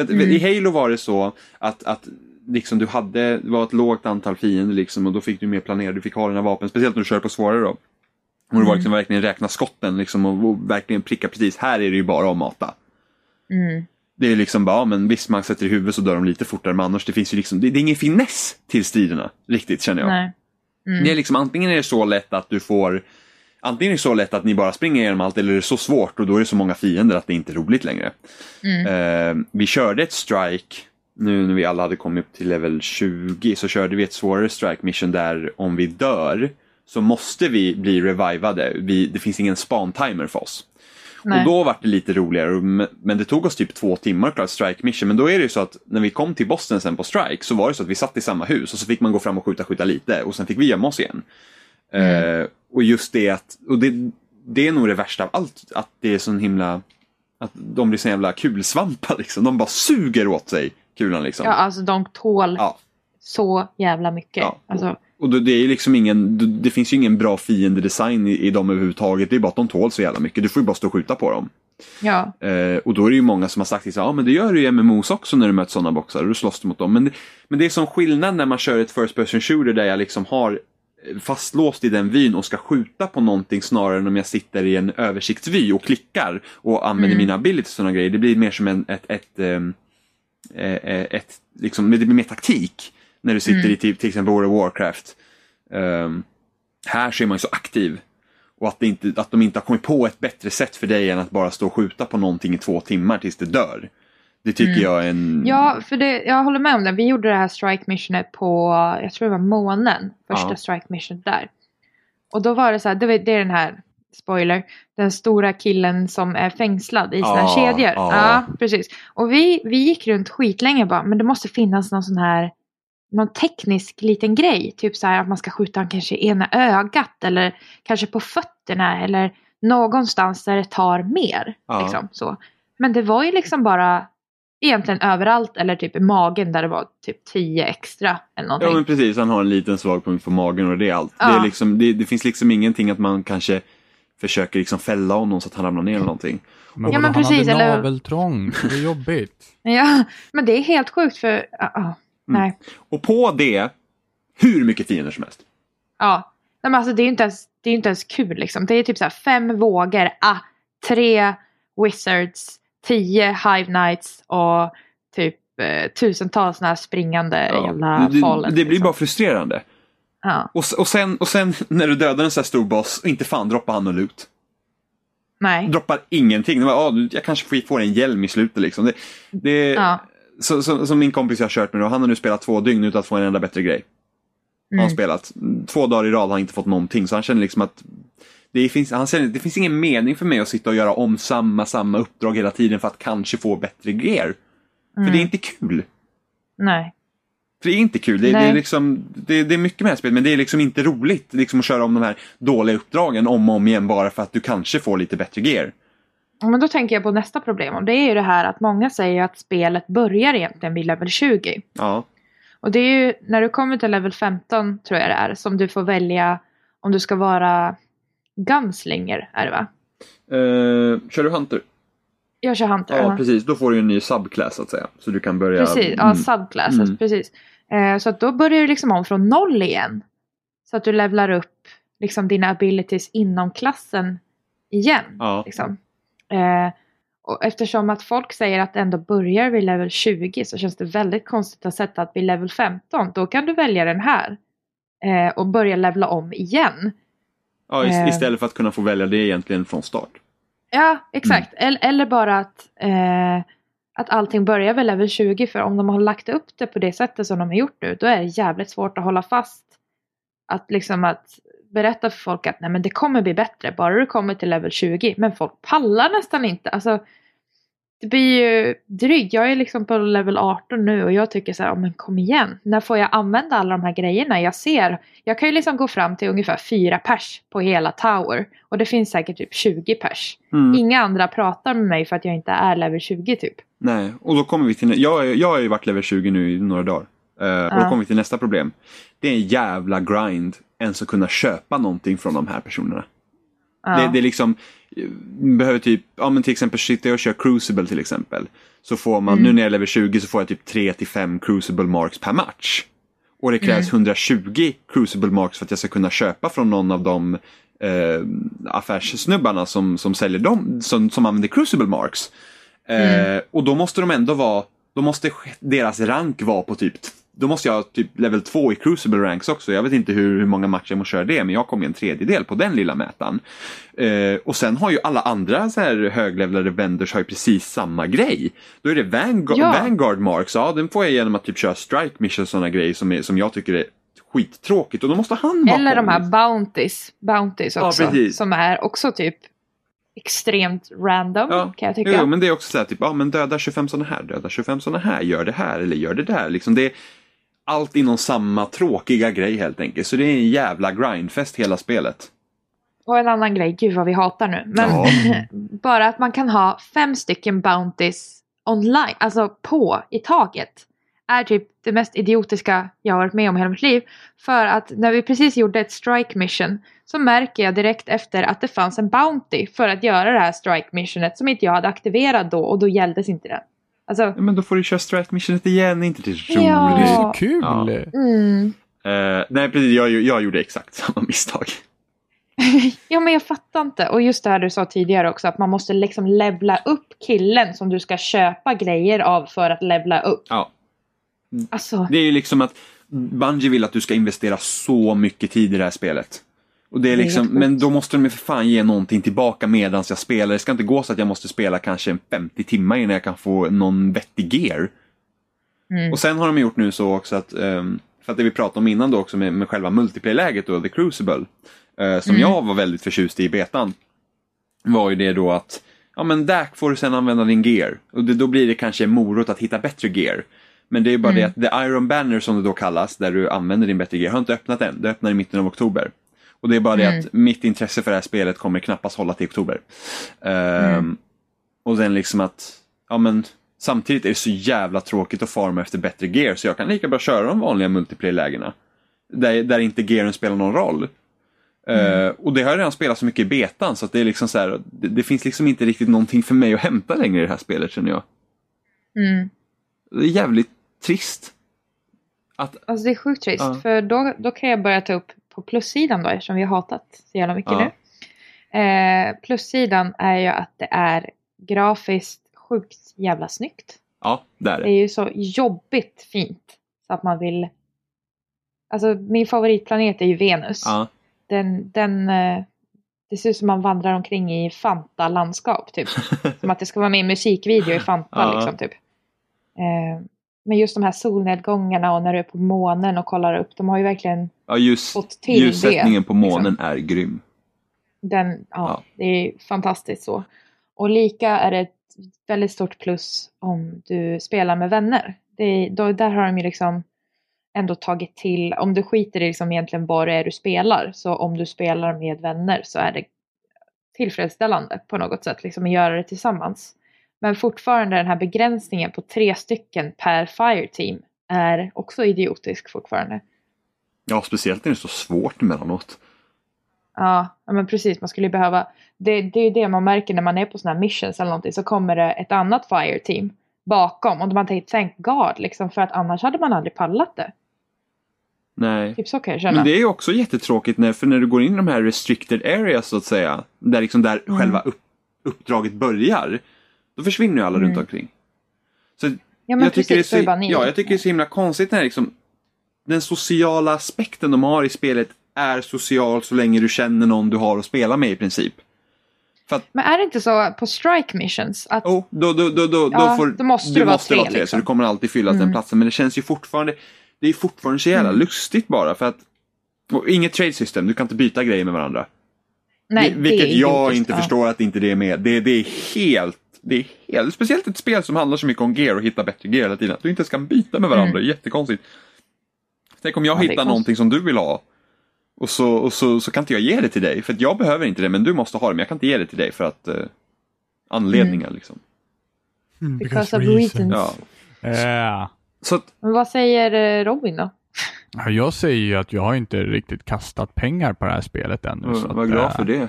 Mm. I Halo var det så att, att liksom du hade, det var ett lågt antal fiender liksom och då fick du mer planera, du fick ha dina vapen, speciellt när du kör på svårare då. Och det var Mm. liksom verkligen räkna skotten liksom och, och verkligen pricka precis, här är det ju bara att mata. Mm. Det är liksom bara, ja, men visst man sätter i huvudet så dör de lite fortare men annars det finns ju liksom, det, det är ingen finess till striderna riktigt känner jag. Mm. Det är liksom antingen är det så lätt att du får antingen är det så lätt att ni bara springer igenom allt eller är det så svårt och då är det så många fiender att det inte är roligt längre. Mm. Eh, vi körde ett strike, nu när vi alla hade kommit upp till level 20 så körde vi ett svårare strike mission där om vi dör så måste vi bli revivade. Vi, det finns ingen span-timer för oss. Nej. Och då var det lite roligare, men- det tog oss typ två timmar att klara strike mission. Men då är det ju så att när vi kom till bossen sen på strike så var det så att vi satt i samma hus och så fick man gå fram och skjuta, skjuta lite och sen fick vi gömma oss igen. Eh, och just det att, och det, det är nog det värsta av allt, att det är sån himla, att de blir så jävla kulsvampar liksom. De bara suger åt sig kulan liksom. Ja, alltså de tål Ja. så jävla mycket. Ja. Alltså, Och då, det är liksom ingen, det- finns ju ingen bra fiendedesign i, i dem överhuvudtaget. Det är bara att de tål så jävla mycket. Du får ju bara stå och skjuta på dem. ja. Eh, och då är det ju många som har sagt att ja, men det gör du i MMOs också när du möter sådana boxar och du slåss mot dem. Men, det- men det är som skillnad när man kör ett first person shooter där jag liksom har fastlåst i den vyn och ska skjuta på någonting snarare än om jag sitter i en översiktsvy och klickar och använder Mm. mina abilities och sådana grejer. Det blir mer som en, ett, ett, ehm, eh, eh, ett liksom, det blir mer taktik när du sitter Mm. i till, till exempel World of Warcraft. Ehm, här så är man ju så aktiv. Och att, det inte, att de inte har kommit på ett bättre sätt för dig än att bara stå och skjuta på någonting i två timmar tills det dör. Det tycker Mm. jag är en... ja, för det, jag håller med om det. Vi gjorde det här strike missionet på, jag tror det var månen. Första Ja. strike missionet där. Och då var det så här, det, var- det är den här, spoiler, den stora killen som är fängslad i sina Ja, kedjor. ja. Ja, precis. Och vi, vi gick runt skitlänge bara, men det måste finnas någon sån här någon teknisk liten grej. Typ så här att man ska skjuta han kanske i ena ögat eller kanske på fötterna eller någonstans där det tar mer. Ja. Liksom, så. Men det var ju liksom bara egentligen överallt eller typ i magen där det var typ 10 extra eller någonting. Ja men precis, han har en liten svag punkt på magen och det är allt. Det, Ja. är liksom, det, det finns liksom ingenting att man kanske försöker liksom fälla honom så att han ramlar ner eller någonting. Men, Ja, men vadå, precis, han hade eller- naveltrång, det är jobbigt. Ja, men det är helt sjukt för... ja, Mm. nej. Och på det, hur mycket fiender som helst. Ja. Nej, men alltså det är ju inte ens, det är inte ens kul liksom. Det är typ så här fem vågor, ah, tre wizards, tio hive knights och typ eh, tusentals såna här springande Ja. jävla det, fallen. det, det blir liksom. bara frustrerande. Ja, Och, och, sen, och sen när du dödar en sån här stor boss, och inte fan droppar han någon loot. nej. Droppar ingenting. Det var, ah, jag kanske får- en hjälm i slutet liksom. Det, det, Ja. så, så, som min kompis jag har kört med då, han har nu spelat två dygn utan att få en enda bättre grej. Har han Mm. spelat. Två dagar i rad har han inte fått någonting så han känner liksom att det finns, han känner, det finns ingen mening för mig att sitta och göra om samma, samma uppdrag hela tiden för att kanske få bättre. För Mm. det är inte kul. Nej. För det är inte kul. Det, det, är, liksom, det, det är mycket med det här spelet men det är liksom inte roligt liksom att köra om de här dåliga uppdragen om och om igen bara för att du kanske får lite bättre gear. Men då tänker jag på nästa problem och det är ju det här att många säger att spelet börjar egentligen vid level 20. Ja. Och det är ju när du kommer till level 15 tror jag det är som du får välja om du ska vara gunslinger är det va? Uh, kör du Hunter? Jag kör Hunter. Ja, ja. precis. Då får du en ny subclass så att säga. Så du kan börja... Precis, ja Mm. subclasses, Mm. precis. Eh, så att då börjar du liksom om från noll igen. Så att du levlar upp liksom dina abilities inom klassen igen. Ja. Liksom. Eh, och eftersom att folk säger att ändå börjar vid level 20 så känns det väldigt konstigt att sätta att vid level 15 då kan du välja den här. Eh, och börja levla om igen. Ja, ist- Eh. istället för att kunna få välja det egentligen från start. Ja, exakt. Mm. Eller, eller bara att, eh, att allting börjar vid level 20. För om de har lagt upp det på det sättet som de har gjort nu, då är det jävligt svårt att hålla fast. Att liksom att berätta för folk att nej men det kommer bli bättre bara du kommer till level 20. Men folk pallar nästan inte. Alltså, det blir ju drygt. Jag är liksom på level 18 nu och jag tycker så här, "Ja, men kom igen. När får jag använda alla de här grejerna jag ser? Jag kan ju liksom gå fram till ungefär fyra pers på hela tower. Och det finns säkert typ 20 pers. Mm. Inga andra pratar med mig för att jag inte är level 20 typ. Nej, och då kommer vi till... Jag, är- jag har ju varit level 20 nu i några dagar. Eh, Och då kommer vi till nästa problem. Det är en jävla grind ens att kunna köpa någonting från de här personerna. Ja. Det, det är liksom, behöver typ, ja men till exempel sitter jag och kör Crucible till exempel. Så får man, Mm. nu när jag är level 20 så får jag typ 3 till 5 Crucible marks per match. Och det krävs Mm. 120 Crucible marks för att jag ska kunna köpa från någon av de eh, affärssnubbarna som, som säljer dem, som, som använder Crucible marks. Eh, Mm. Och då måste de ändå vara, då måste deras rank vara på typ då måste jag ha typ level 2 i Crucible Ranks också. Jag vet inte hur, hur många matcher jag måste köra det, men jag kom i en tredjedel på den lilla mätaren. Eh, och sen har ju alla andra så här höglevlade vendors har ju precis samma grej. Då är det Vanguard, Ja. Vanguard Marks, ja den får jag genom att typ köra Strike Mission och sådana grejer som, är, som jag tycker är skittråkigt och då måste han ha Eller de här bounties, bounties Ja, också. precis. som är också typ extremt random Ja. kan jag tycka. Jo, men det är också så här, typ, ja men döda 25 sådana här, döda 25 sådana här, gör det här eller gör det där. Liksom det allt inom samma tråkiga grej helt enkelt. Så det är en jävla grindfest hela spelet. Och en annan grej, gud vad vi hatar nu. Men Ja. bara att man kan ha fem stycken bounties online, alltså på i taget. Är typ det mest idiotiska jag har varit med om i hela mitt liv. För att när vi precis gjorde ett strike mission så märker jag direkt efter att det fanns en bounty för att göra det här strike missionet som inte jag hade aktiverat då och då gälldes inte den. Alltså, Ja, men då får du köra Strike Missionet igen, inte det Ja. Det roligt. är så kul! Ja. mm. Eh, nej, precis, jag, jag gjorde exakt samma misstag. Ja men jag fattar inte. Och just det här du sa tidigare också att man måste liksom levla upp killen som du ska köpa grejer av för att levla upp. Ja. Alltså, Det är ju liksom att Bungie vill att du ska investera så mycket tid i det här spelet. Och det är Det är liksom, helt sjukt. men då måste de ju för fan ge någonting tillbaka medan jag spelar. Det ska inte gå så att jag måste spela kanske en 50 timmar innan jag kan få någon vettig gear. mm. Och sen har de gjort nu så också att, ehm, för att det vi pratade om innan då också med, med själva multiplayer-läget då, The Crucible, eh, som Mm. jag var väldigt förtjust i i betan, var ju det då att ja men där får du sen använda din gear. Och det, då blir det kanske morot att hitta bättre gear. Men det är bara Mm. det att The Iron Banner som det då kallas, där du använder din bättre gear, har inte öppnat än. Det öppnar i mitten av oktober. Och det är bara det Mm. att mitt intresse för det här spelet kommer knappast hålla till oktober. Ehm, Mm. Och sen liksom att, ja men samtidigt är det så jävla tråkigt att farma efter bättre gear så jag kan lika bra köra de vanliga multiplayer-lägena. Där, där inte gearen spelar någon roll. Eh, och det har jag redan spelat så mycket i betan så att det är liksom så här, det, det finns liksom inte riktigt någonting för mig att hämta längre i det här spelet känner jag. Mm. Det är jävligt trist. Att, Alltså det är sjukt trist. Ja. För då, då kan jag börja ta upp på plussidan då eftersom vi har hatat så jävla mycket Ja. nu. Eh, plussidan är ju att det är grafiskt sjukt jävla snyggt. ja, där är Det det. är ju så jobbigt fint. Så att man vill... Alltså min favoritplanet är ju Venus. Ja, Den, den, eh, det ser ut som man vandrar omkring i Fanta-landskap typ. som att det ska vara med i musikvideo i Fanta Ja. liksom typ. Eh, men just de här solnedgångarna och när du är på månen och kollar upp. De har ju verkligen ja ljus, fått till ljussättningen det, på månen är grym. den, ja, Ja. det är fantastiskt så. Och lika är det ett väldigt stort plus om du spelar med vänner. Det, då, där har de ju liksom ändå tagit till, om du skiter i liksom egentligen vad det är du spelar, så om du spelar med vänner så är det tillfredsställande på något sätt, liksom att göra det tillsammans. Men fortfarande den här begränsningen på tre stycken per fireteam är också idiotisk fortfarande. Ja, speciellt när det är så svårt emellanåt. Ja, ja, men precis. Man skulle ju behöva... Det, det är ju det man märker när man är på sådana här missions eller någonting. Så kommer det ett annat fire team bakom. Och man tänker thank God, liksom, för att annars hade man aldrig pallat det. Nej. Typ så kan jag känna. Men det är ju också jättetråkigt när, för när du går in i de här restricted areas så att säga, där, liksom där Mm. själva upp, uppdraget börjar, då försvinner ju alla Mm. runt omkring. Så ja, men jag tycker, det är precis, är så, ja, jag tycker det är så himla konstigt när liksom, den sociala aspekten de har i spelet är social så länge du känner någon du har att spela med i princip. Men är det inte så på strike missions? Att, Oh, då, då, då, då, Ja, får, då måste du vara måste vara tre, tre, liksom. så du kommer alltid fylla den Mm. platsen. Men det känns ju fortfarande, det är fortfarande så jävla Mm. lustigt bara för att, inget trade system, du kan inte byta grejer med varandra. nej, Det- Vilket det jag inte ja. förstår att inte det är med. Det, det är helt, det är helt, speciellt ett spel som handlar så mycket om gear och hitta bättre gear hela tiden. Att du inte ens kan byta med varandra, Mm. jättekonstigt. Tänk om jag Ja, hittar någonting som du vill ha. Och, så, och så, så kan inte jag ge det till dig, för att jag behöver inte det, men du måste ha det, men jag kan inte ge det till dig för att eh, anledningar liksom. Mm, Because of reasons. Ja. Ja. Så att, Men vad säger eh, Robin då? Ja, Jag säger ju att jag har inte riktigt kastat pengar på det här spelet ännu. så var att, glad eh, för det.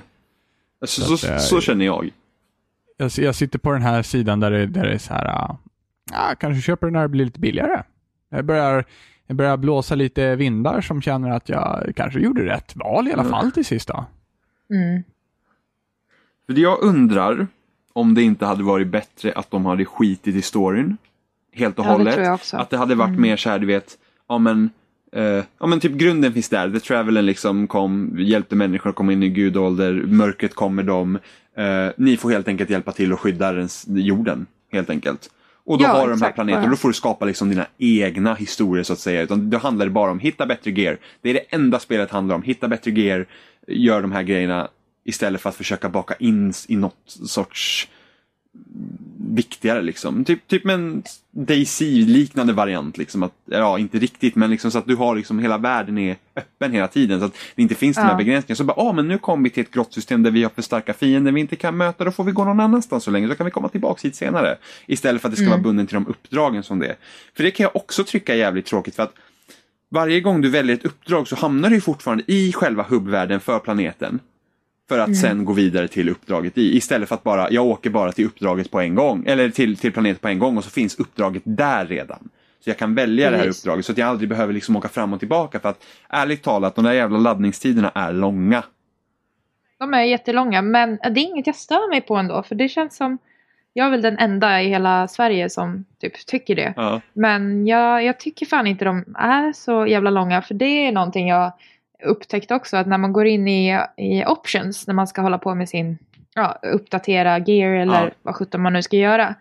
Så, så så, att, eh, så känner jag. Jag, jag sitter på den här sidan där det, där det är så här, ah, ah, kanske köper den när det blir lite billigare. Jag börjar, jag börjar blåsa lite vindar som känner att jag kanske gjorde rätt val i alla Mm. fall till sist då. Mm. För jag undrar om det inte hade varit bättre att de hade skitit i storyn. Helt och Ja, det hållet. tror jag också. Att det hade varit Mm. mer så här, du vet, ja men, eh, ja men typ grunden finns där. The Travelen liksom kom, hjälpte människor att komma in i gudålder, mörkret kommer dem. Eh, ni får helt enkelt hjälpa till att skydda den, jorden, helt enkelt. Och då Ja, har du de här planeterna och då får du skapa liksom dina egna historier så att säga. Utan då handlar det bara om hitta bättre gear. Det är det enda spelet handlar om. Hitta bättre gear, gör de här grejerna istället för att försöka baka in i något sorts viktigare liksom. Typ, typ med en DayZ-liknande variant. Liksom att, ja, inte riktigt, men liksom så att du har liksom hela världen är öppen hela tiden. Så att det inte finns de här Ja. begränsningarna. Så bara, ah, men nu kommer vi till ett grottsystem där vi har för starka fiender vi inte kan möta. Då får vi gå någon annanstans så länge, så kan vi komma tillbaka hit senare. Istället för att det ska Mm. vara bunden till de uppdragen som det är. För det kan jag också tycka är jävligt tråkigt för att varje gång du väljer ett uppdrag så hamnar du fortfarande i själva hubbvärlden för planeten. För att sen gå vidare till uppdraget i. Istället för att bara, jag åker bara till uppdraget på en gång. Eller till, till planeten på en gång och så finns uppdraget där redan. Så jag kan välja det här uppdraget så att jag aldrig behöver liksom åka fram och tillbaka. För att ärligt talat, de där jävla laddningstiderna är långa. De är jättelånga men det är inget jag stör mig på ändå för det känns som jag är väl den enda i hela Sverige som typ tycker det. Ja. Men jag, jag tycker fan inte de är så jävla långa för det är någonting jag upptäckte också att när man går in i, i options när man ska hålla på med sin ja, uppdatera gear eller Ja. vad sjutton man nu ska göra.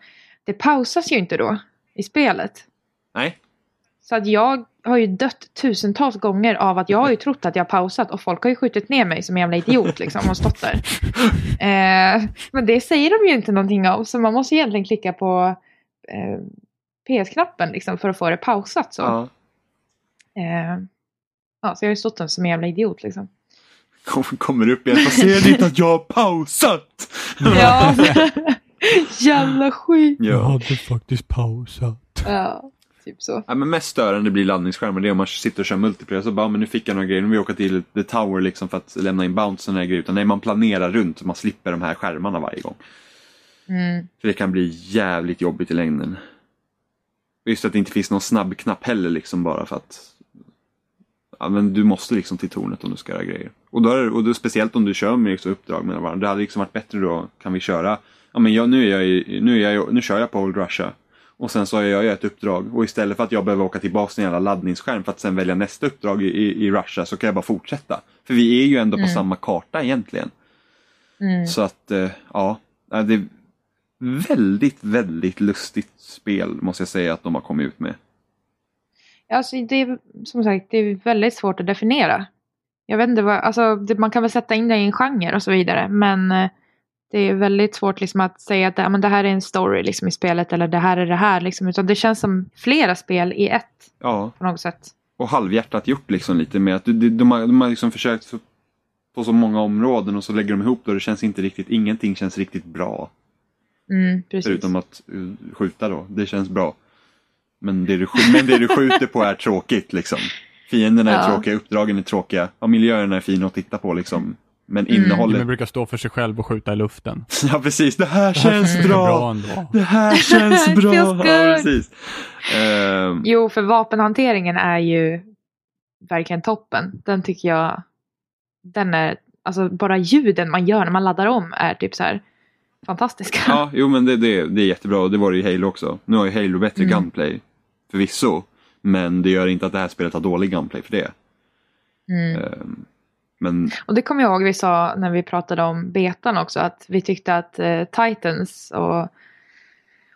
Det pausas ju inte då i spelet. Nej, Så att jag har ju dött tusentals gånger av att jag har ju trott att jag har pausat och folk har ju skjutit ner mig som en jävla idiot liksom och stått där. Eh, men det säger de ju inte någonting av så man måste egentligen klicka på eh, PS-knappen liksom för att få det pausat så. ja. Eh, ja, så jag har ju stått där som en jävla idiot liksom. Kom, kommer upp igen. Vad ser ni inte att jag har pausat? Ja, jävla skit. Ja. hade faktiskt pausat. Ja, typ så. Ja, men mest störande blir laddningsskärmar. Det är om man sitter och kör multiplayer så bara, men nu fick jag några grejer. Nu vill jag åka till The Tower liksom för att lämna in bounce och grejer. Utan nej, man planerar runt så man slipper de här skärmarna varje gång. Mm. För det kan bli jävligt jobbigt i längden. Just att det inte finns någon snabb knapp heller liksom bara för att Ja, men du måste liksom till tornet om du ska göra grejer. Och då, är, och då speciellt om du kör med liksom uppdrag med varandra. Det hade liksom varit bättre då, kan vi köra. Ja men jag, nu, är jag i, nu, är jag, nu kör jag på Old Russia. Och sen så har jag ett uppdrag. Och istället för att jag behöver åka tillbaka till en jävla laddningsskärm för att sen välja nästa uppdrag i, i, i Russia så kan jag bara fortsätta. För vi är ju ändå på Mm. samma karta egentligen. Mm. Så att, eh, ja. ja, Det är väldigt, väldigt lustigt spel måste jag säga att de har kommit ut med. Alltså det är som sagt det är väldigt svårt att definiera. Jag vet inte vad, alltså det, man kan väl sätta in det i en genre och så vidare men eh, det är väldigt svårt liksom att säga att ja, men det här är en story liksom i spelet eller det här är det här liksom utan det känns som flera spel i ett Ja, på något sätt. och halvhjärtat gjort liksom lite med att de, de, har, de har liksom försökt för, på så många områden och så lägger de ihop det och det känns inte riktigt, ingenting känns riktigt bra. Mm, precis. Förutom att uh, skjuta då, det känns bra. Men det, du, men det du skjuter på är tråkigt liksom. Fienderna är Ja. tråkiga, uppdragen är tråkiga, ja, miljöerna är fina att titta på liksom. Men Mm. innehållet, Jimmy brukar stå för sig själv och skjuta i luften. ja precis, det här Det här känns funkar bra! ändå. Det här känns bra! Ja, precis. Ehm, Jo, för vapenhanteringen är ju verkligen toppen. Den tycker jag, den är, alltså bara ljuden man gör när man laddar om är typ så här fantastiska. ja, jo men det, det, det är jättebra och det var det i Halo också. Nu har ju Halo bättre Mm. gunplay, förvisso. Men det gör inte att det här spelet har dålig gunplay för det. Mm. Ehm, men Och det kommer jag ihåg vi sa när vi pratade om betan också att vi tyckte att eh, Titans och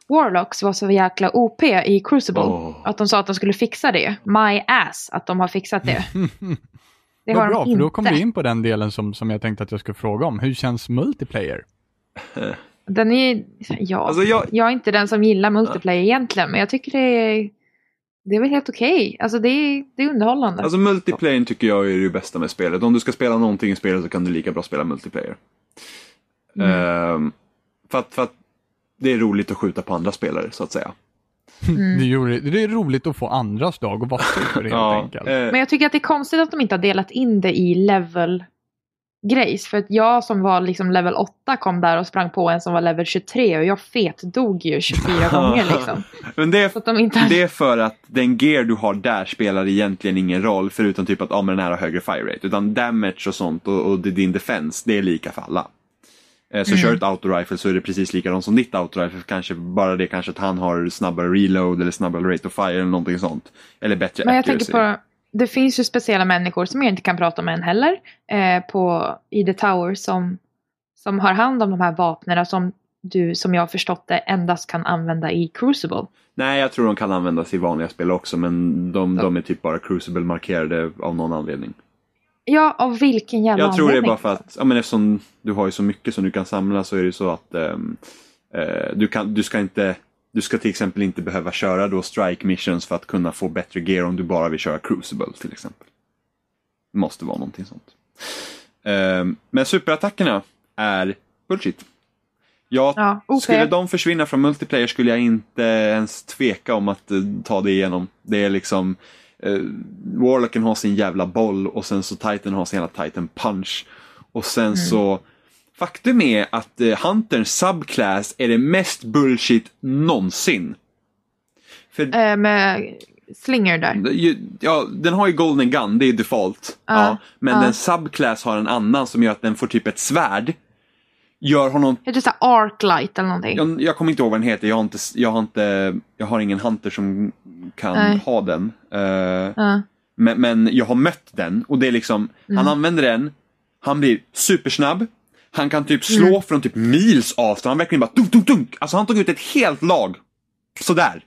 Warlocks var så jäkla OP i Crucible. Åh. Att de sa att de skulle fixa det. My ass att de har fixat det. Det Vad har bra, de för inte. då kom vi in på den delen som, som jag tänkte att jag skulle fråga om. Hur känns multiplayer? Den är, ja, Alltså, jag- jag är inte den som gillar multiplayer egentligen, men jag tycker det är, det är väl helt okej. Alltså det är, det är underhållande. Alltså multiplayer tycker jag är det bästa med spelet. Om du ska spela någonting i spelet så kan du lika bra spela multiplayer. Mm. Ehm, för, att, för att det är roligt att skjuta på andra spelare så att säga. Mm. Det, är ju, det är roligt att få andras dag och vara sur helt enkelt. eh, Men jag tycker att det är konstigt att de inte har delat in det i level grejs. För att jag som var liksom level 8 kom där och sprang på en som var level 23 och jag fet dog ju 24 gånger liksom. men det, Så att de inte... det är för att den gear du har där spelar egentligen ingen roll förutom typ att ah, men den här har högre fire rate. Utan damage och sånt och, och din defense, det är lika för alla. Eh, Så Mm. kör ett autorifle så är det precis likadant som ditt autorifle. Kanske bara det kanske att han har snabbare reload eller snabbare rate of fire eller någonting sånt. Eller bättre Men jag accuracy. tänker på, det finns ju speciella människor som jag inte kan prata om än heller. Eh, på, I The Tower som, som har hand om de här vapnen som du, som jag har förstått det, endast kan använda i Crucible. Nej, jag tror de kan användas i vanliga spel också men de, de är typ bara crucible-markerade av någon anledning. Ja, av vilken jävla Jag tror det är anledning? bara för att, ja men eftersom du har ju så mycket som du kan samla så är det så att ehm, eh, du, kan, du ska inte du ska till exempel inte behöva köra då strike missions för att kunna få bättre gear om du bara vill köra crucible till exempel. Det måste vara någonting sånt. Ehm, men superattackerna är bullshit. Jag, Ja, OP. Skulle de försvinna från multiplayer skulle jag inte ens tveka om att eh, ta det igenom. Det är liksom eh, Warlocken har sin jävla boll och sen så Titan har sin jävla Titan punch. Och sen Mm. så Faktum är att eh, Hunterns subclass är det mest bullshit någonsin. För Eh, med Slinger där. Ja, den har ju Golden Gun, det är default. Ja, Ja, men ja. den subclass har en annan som gör att den får typ ett svärd. Gör honom Heter det så Arclight eller någonting? jag, jag kommer inte ihåg vad den heter. Jag har, inte, jag har, inte, jag har ingen hunter som kan Nej. ha den. Ja. men, men jag har mött den och det är liksom, Mm. han använder den, han blir supersnabb, han kan typ slå Mm. från typ mils avstånd, han verkligen bara dunk, dunk, dunk. Alltså han tog ut ett helt lag. Sådär.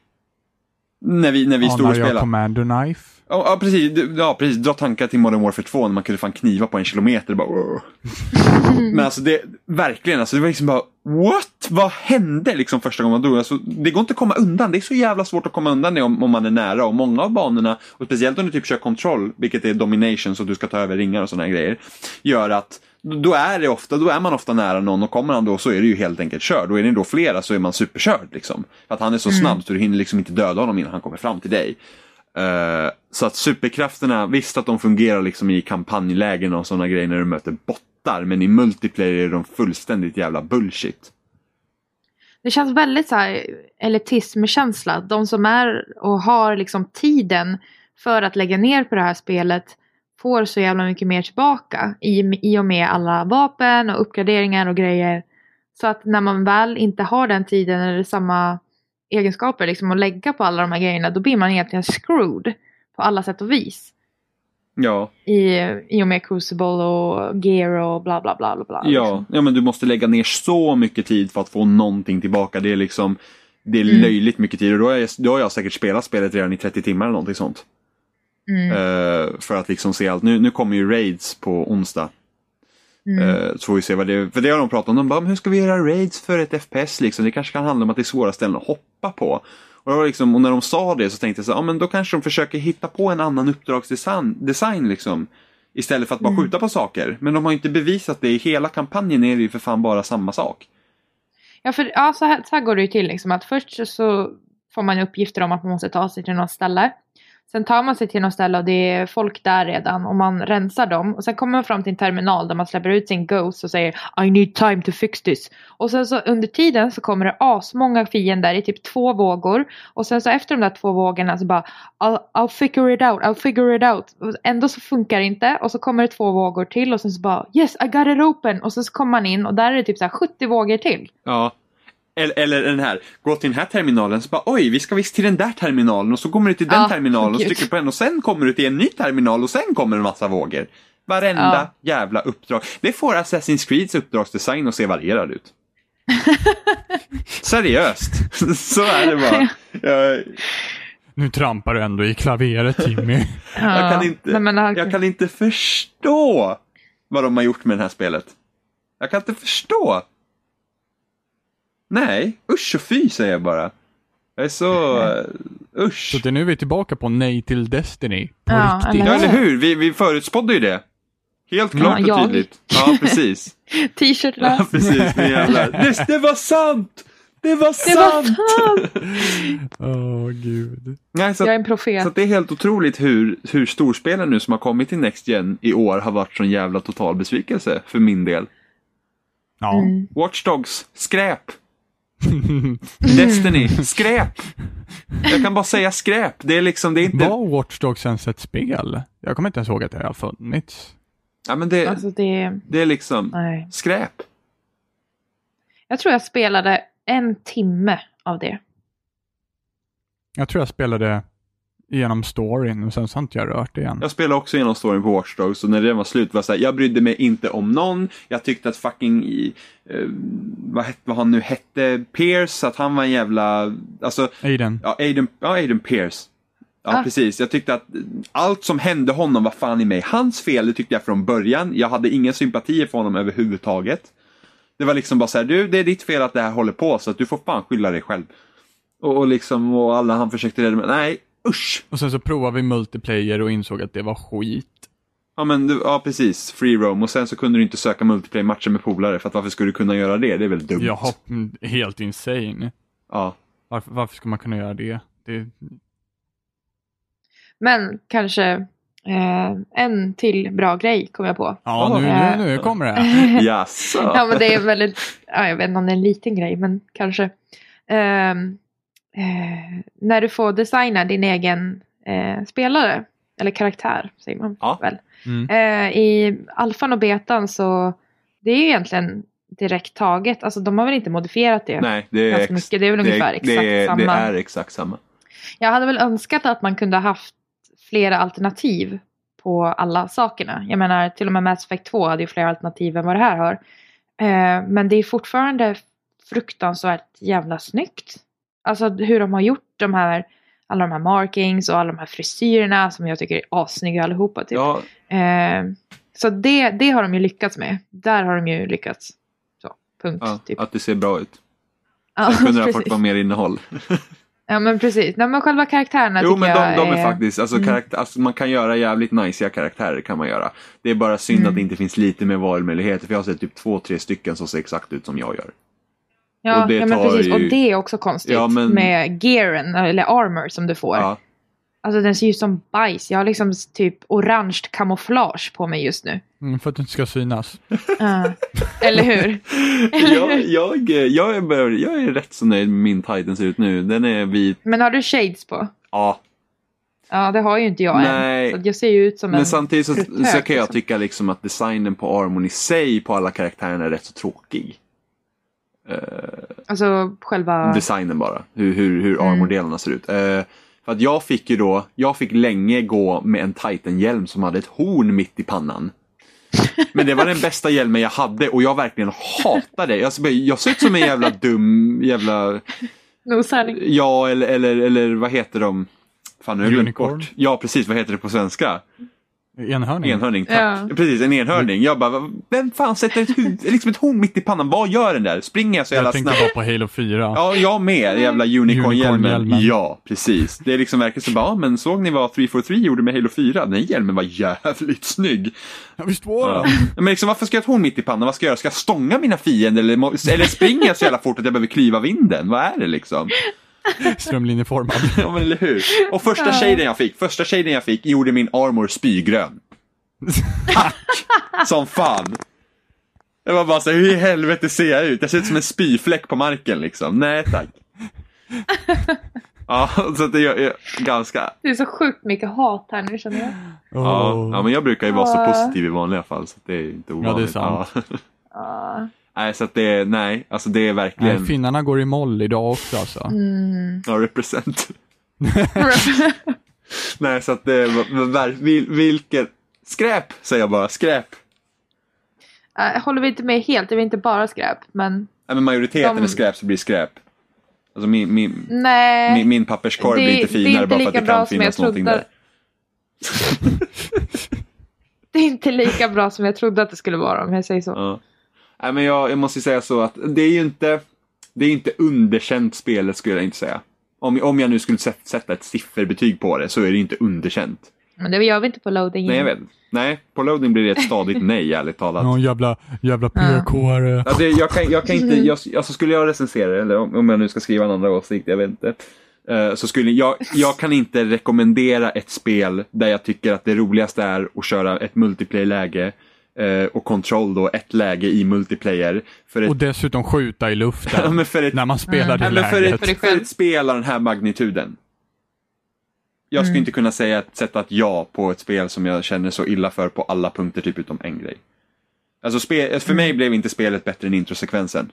När vi, när vi stod Anar och jag spelade. Commander Knife? Ja, ja, precis. Ja, precis. Dra tankar till Modern Warfare 2 när man kunde fan kniva på en kilometer. Bara. Men alltså det, verkligen, alltså det var liksom bara What? Vad hände liksom första gången man dog? Alltså, det går inte att komma undan. Det är så jävla svårt att komma undan det om, om man är nära. Och många av banorna, och speciellt om du typ kör kontroll, vilket är domination så du ska ta över ringar och sådana grejer, gör att då är, det ofta, då är man ofta nära någon och kommer han då så är det ju helt enkelt körd. Då är det då flera så är man superkörd. Liksom. För att han är så snabb så du hinner liksom inte döda honom innan han kommer fram till dig. Eh, så att superkrafterna, visst att de fungerar liksom i kampanjlägen och sådana grejer när du möter bottar, men i multiplayer är de fullständigt jävla bullshit. Det känns väldigt så här elitismkänsla. De som är och har liksom tiden för att lägga ner på det här spelet får så jävla mycket mer tillbaka i, i och med alla vapen och uppgraderingar och grejer. Så att när man väl inte har den tiden eller samma egenskaper liksom att lägga på alla de här grejerna då blir man egentligen screwed på alla sätt och vis. Ja, I, i och med Crucible och Gear och bla bla bla bla. bla ja, liksom. ja, men du måste lägga ner så mycket tid för att få någonting tillbaka. Det är liksom det är Mm. löjligt mycket tid och då, är, då har jag säkert spelat spelet redan i 30 timmar eller någonting sånt. Mm. Eh, för att liksom se allt. Nu, nu kommer ju raids på onsdag. Mm. Eh, så får vi se vad det är. För det har de pratat om. De bara, hur ska vi göra raids för ett FPS liksom? Det kanske kan handla om att det är svåra ställen att hoppa på. Och, liksom, och när de sa det så tänkte jag så ja men då kanske de försöker hitta på en annan uppdragsdesign design, liksom. Istället för att bara Mm. skjuta på saker. Men de har ju inte bevisat det. I hela kampanjen är det ju för fan bara samma sak. Ja, för ja, så, här, så här går det ju till. Liksom, att först så får man uppgifter om att man måste ta sig till något ställe. Sen tar man sig till något ställe och det är folk där redan och man rensar dem. Och sen kommer man fram till en terminal där man släpper ut sin Ghost och säger I need time to fix this. Och sen så under tiden så kommer det asmånga fiender i typ två vågor. Och sen så efter de där två vågorna så bara I'll, I'll figure it out, I'll figure it out. Och ändå så funkar det inte. Och så kommer det två vågor till och sen så bara Yes I got it open. Och sen så kommer man in och där är det typ så här 70 vågor till. Ja. Eller, eller den här, gå till den här terminalen så bara oj, vi ska visst till den där terminalen och så kommer du till den Ja, terminalen och trycker på en och sen kommer du till en ny terminal och sen kommer en massa vågor. Varenda Ja. jävla uppdrag. Det får Assassin's Creeds uppdragsdesign att se varierad ut. Seriöst, så är det bara. Jag, Nu trampar du ändå i klaveret Timmy. jag, kan inte, Nej, men, han- jag kan inte förstå vad de har gjort med det här spelet. Jag kan inte förstå. Nej, usch och fy säger jag bara. Jag är så... uh, Usch. Så det är nu vi är tillbaka på Nej till Destiny. På Ja, riktigt. Ja, eller eller hur? Vi, vi förutspådde ju det. Helt Ja, klart och jag. tydligt. Ja, precis. T-shirtarna. Ja, precis. Ni jävlar. Det, det var sant! Det var Det sant! Åh gud. Nej, så, Jag är en profet. så att det är helt otroligt hur, hur storspelen nu som har kommit till Next Gen i år har varit sån jävla total besvikelse för min del. Ja. Mm. Watch Dogs, skräp! Destiny, skräp! Jag kan bara säga skräp. Det är liksom, det är inte... Var Watch Dogs ens ett spel? Jag kommer inte ens ihåg att det har funnits. Ja, men det, Alltså det... det är liksom Nej. skräp. Jag tror jag spelade en timme av det. Jag tror jag spelade igenom storyn och sen så har inte jag rört det igen. Jag spelade också igenom storyn på Watch Dogs och när den var slut var jag så här, jag brydde mig inte om någon. Jag tyckte att fucking, eh, vad, het, vad han nu hette, Pierce, att han var en jävla, alltså, Aiden. ja, Aiden, ja, Aiden Pierce. Ja, Ah. precis. Jag tyckte att allt som hände honom var fan i mig hans fel, det tyckte jag från början. Jag hade ingen sympati för honom överhuvudtaget. Det var liksom bara så här, du, det är ditt fel att det här håller på, så att du får fan skylla dig själv. Och, och liksom, och alla han försökte rädda mig, nej, usch! Och sen så provade vi multiplayer och insåg att det var skit. Ja men du- ja precis, free roam och sen så kunde du inte söka multiplayer-matcher med polare för att varför skulle du kunna göra det? Det är väl dumt? Jaha, mm, helt insane. Ja. Varför, varför ska man kunna göra det? det Men kanske eh, en till bra grej kom jag på. ja, nu, Eh, nu, nu kommer det. Jaså? ja men det är väldigt, ja, jag vet inte om det är en liten grej men kanske. Ehm, eh, när du får designa din egen eh, spelare, eller karaktär säger man Ja. väl. Mm. Eh, I alfan och betan så det är ju egentligen direkt taget, alltså de har väl inte modifierat det Nej, det är, ganska mycket, det är väl ungefär det, exakt det, samma. det är exakt samma. Jag hade väl önskat att man kunde ha haft flera alternativ på alla sakerna. Jag menar, till och med Mass Effect 2 hade ju fler alternativ än vad det här har. Eh, men det är fortfarande fruktansvärt jävla snyggt. Alltså hur de har gjort de här, alla de här markings och alla de här frisyrerna som jag tycker är assnygga allihopa. Typ. Ja, Eh, så det, det har de ju lyckats med. Där har de ju lyckats. Så, punkt. ja, typ. att det ser bra ut. Ja, Sen kunde det ha fått vara mer innehåll. Ja men precis. Nej, men själva karaktärerna Jo tycker men de, jag de är är... faktiskt, alltså, Mm. karaktär, alltså man kan göra jävligt najsiga karaktärer kan man göra. Det är bara synd Mm. att det inte finns lite mer valmöjligheter för jag har sett typ två, tre stycken som ser exakt ut som jag gör. Ja, Och det ja men tar precis. ju- Och det är också konstigt Ja, men- med gearen, eller armor som du får. Ja. Alltså den ser ju ut som bajs. Jag har liksom typ orange kamouflage på mig just nu. Mm, för att det inte ska synas. Ja. eller hur? jag, jag, jag, är, bör- jag är rätt så nöjd med min Titan ser ut nu. Den är vit. Men har du shades på? Ja, Ja, det har ju inte jag Nej. än. Så jag ser ju ut som en men samtidigt så, så kan jag liksom. tycka liksom att designen på armorn i sig på alla karaktärerna är rätt så tråkig. Alltså själva... Designen bara, hur, hur, hur Mm. armordelarna ser ut. Eh, för att jag fick ju då, jag fick länge gå med en Titan-hjälm som hade ett horn mitt i pannan. Men det var den bästa hjälmen jag hade och jag verkligen hatade det. Jag, jag ser ut som en jävla dum jävla Noshörning. Ja, eller, eller, eller vad heter de? Fan, nu har jag Unicorn? bort. Ja, precis. Vad heter det på svenska? Enhörning. Enhörning, tack. Ja. Precis, en enhörning. Jag bara, vem fan sätter ett, huvud, liksom ett horn mitt i pannan? Vad gör den där? Springer jag så jävla Jag tänkte snabbt? bara på Halo 4. Ja, jag med. Jävla unicorn-hjälmen. Unicorn-hjälmen. Ja, precis. Det är liksom verkligen så bara, ja, men såg ni vad 343 gjorde med Halo 4? Den hjälmen var jävligt snygg. Ja, visst var Ja. den? Men liksom, varför ska jag ha ett horn mitt i pannan? Vad ska jag göra? Ska jag stånga mina fiender? Eller, eller springer jag så jävla fort att jag behöver klyva vinden? Vad är det liksom? Strömlinjeformad. Ja men eller hur. Och första shaden jag fick, första shaden jag fick gjorde min armor spygrön. Tack! Som fan. Det var bara så hur i helvete ser jag ut? Jag ser ut som en spyfläck på marken liksom. Nej tack. Ja, så det är är ganska... Det är så sjukt mycket hat här nu känner jag. Ja, Åh. ja, men jag brukar ju vara så Ja. positiv i vanliga fall så det är inte ovanligt. sant. Ja. Nej, så att det är, nej, alltså det är verkligen... Nej, finnarna går i moll idag också alltså. Mm. Ja, represent. nej, så att det är, vilket... Skräp, säger jag bara, skräp. Äh, håller vi inte med helt, det är inte bara skräp. Men Nej, men majoriteten De- är skräp så blir skräp. Alltså min, min, nej. min, min papperskorv det- blir inte finare inte bara för att det kan finnas någonting trodde. där. Det är inte lika bra som jag trodde att det skulle vara om jag säger så. Ja. Nej, men jag, jag måste ju säga så att det är ju inte, det är inte underkänt spelet skulle jag inte säga. Om, om jag nu skulle sätt- sätta ett sifferbetyg på det så är det inte underkänt. Men det gör vi inte på loading. Nej, jag vet. Nej, på loading blir det ett stadigt nej, ärligt talat. Ja, jävla, jävla Ja. PK-are. Ja, det, jag, kan, jag kan inte, jag, alltså skulle jag recensera det, eller om, om jag nu ska skriva en andra åsikt, jag vet inte. Eh, så skulle jag, jag kan inte rekommendera ett spel där jag tycker att det roligaste är att köra ett multiplayer-läge och kontroll då, ett läge i multiplayer. För ett, Och dessutom skjuta i ja, luften men för ett, när man spelar det ja, men för, läget. ett, För ett spel av den här magnituden. Jag skulle Mm. inte kunna säga ett, sätta ett ja på ett spel som jag känner så illa för på alla punkter, typ utom en grej. Alltså spe, för mig blev inte spelet bättre än introsekvensen.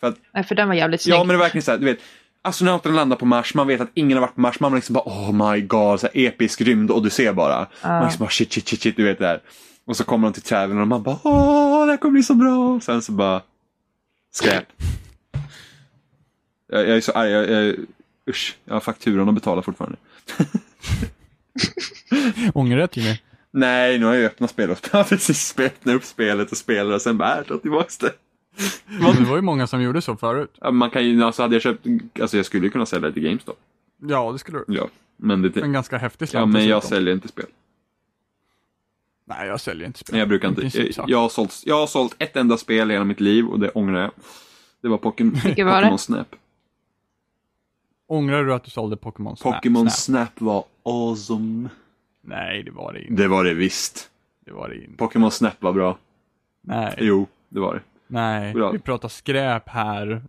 För att, Nej, för den var jävligt snygg. ja, men det är verkligen så här, du vet. Astronauterna landar på Mars, man vet att ingen har varit på Mars, man liksom bara oh my god, så här episk rymd odyssé bara. Man liksom bara shit, shit, shit, shit, du vet det där. Och så kommer de till träden och man bara åh, det här kommer bli så bra. Och sen så bara skräp. Jag, jag är så arg, jag, jag, usch, jag har fakturan att betala fortfarande. Ångrar du Jimmy? Nej, nu har jag öppnat spelet. Jag har precis spelat upp spelet och spelat och sen bara, äh, ta tillbaka det. Men det var ju många som gjorde så förut. Ja, Man kan ju, alltså hade jag köpt, alltså jag skulle ju kunna sälja det till GameStop. Ja, det skulle du. Ja, men det, En ganska häftig ja slant men jag säljer inte spel. Nej, jag säljer inte spel. Jag brukar inte, jag, jag, har sålt, jag har sålt ett enda spel i hela mitt liv och det ångrar jag. Det var Pokémon? Pokémon Snap. Ångrar du att du sålde Pokémon Snap? Pokémon Snap? Snap var awesome. Nej, det var det inte. Det var det visst. Det var det inte. Pokémon Snap var bra. Nej, Jo, det var det. nej. Bra. Vi pratar skräp här.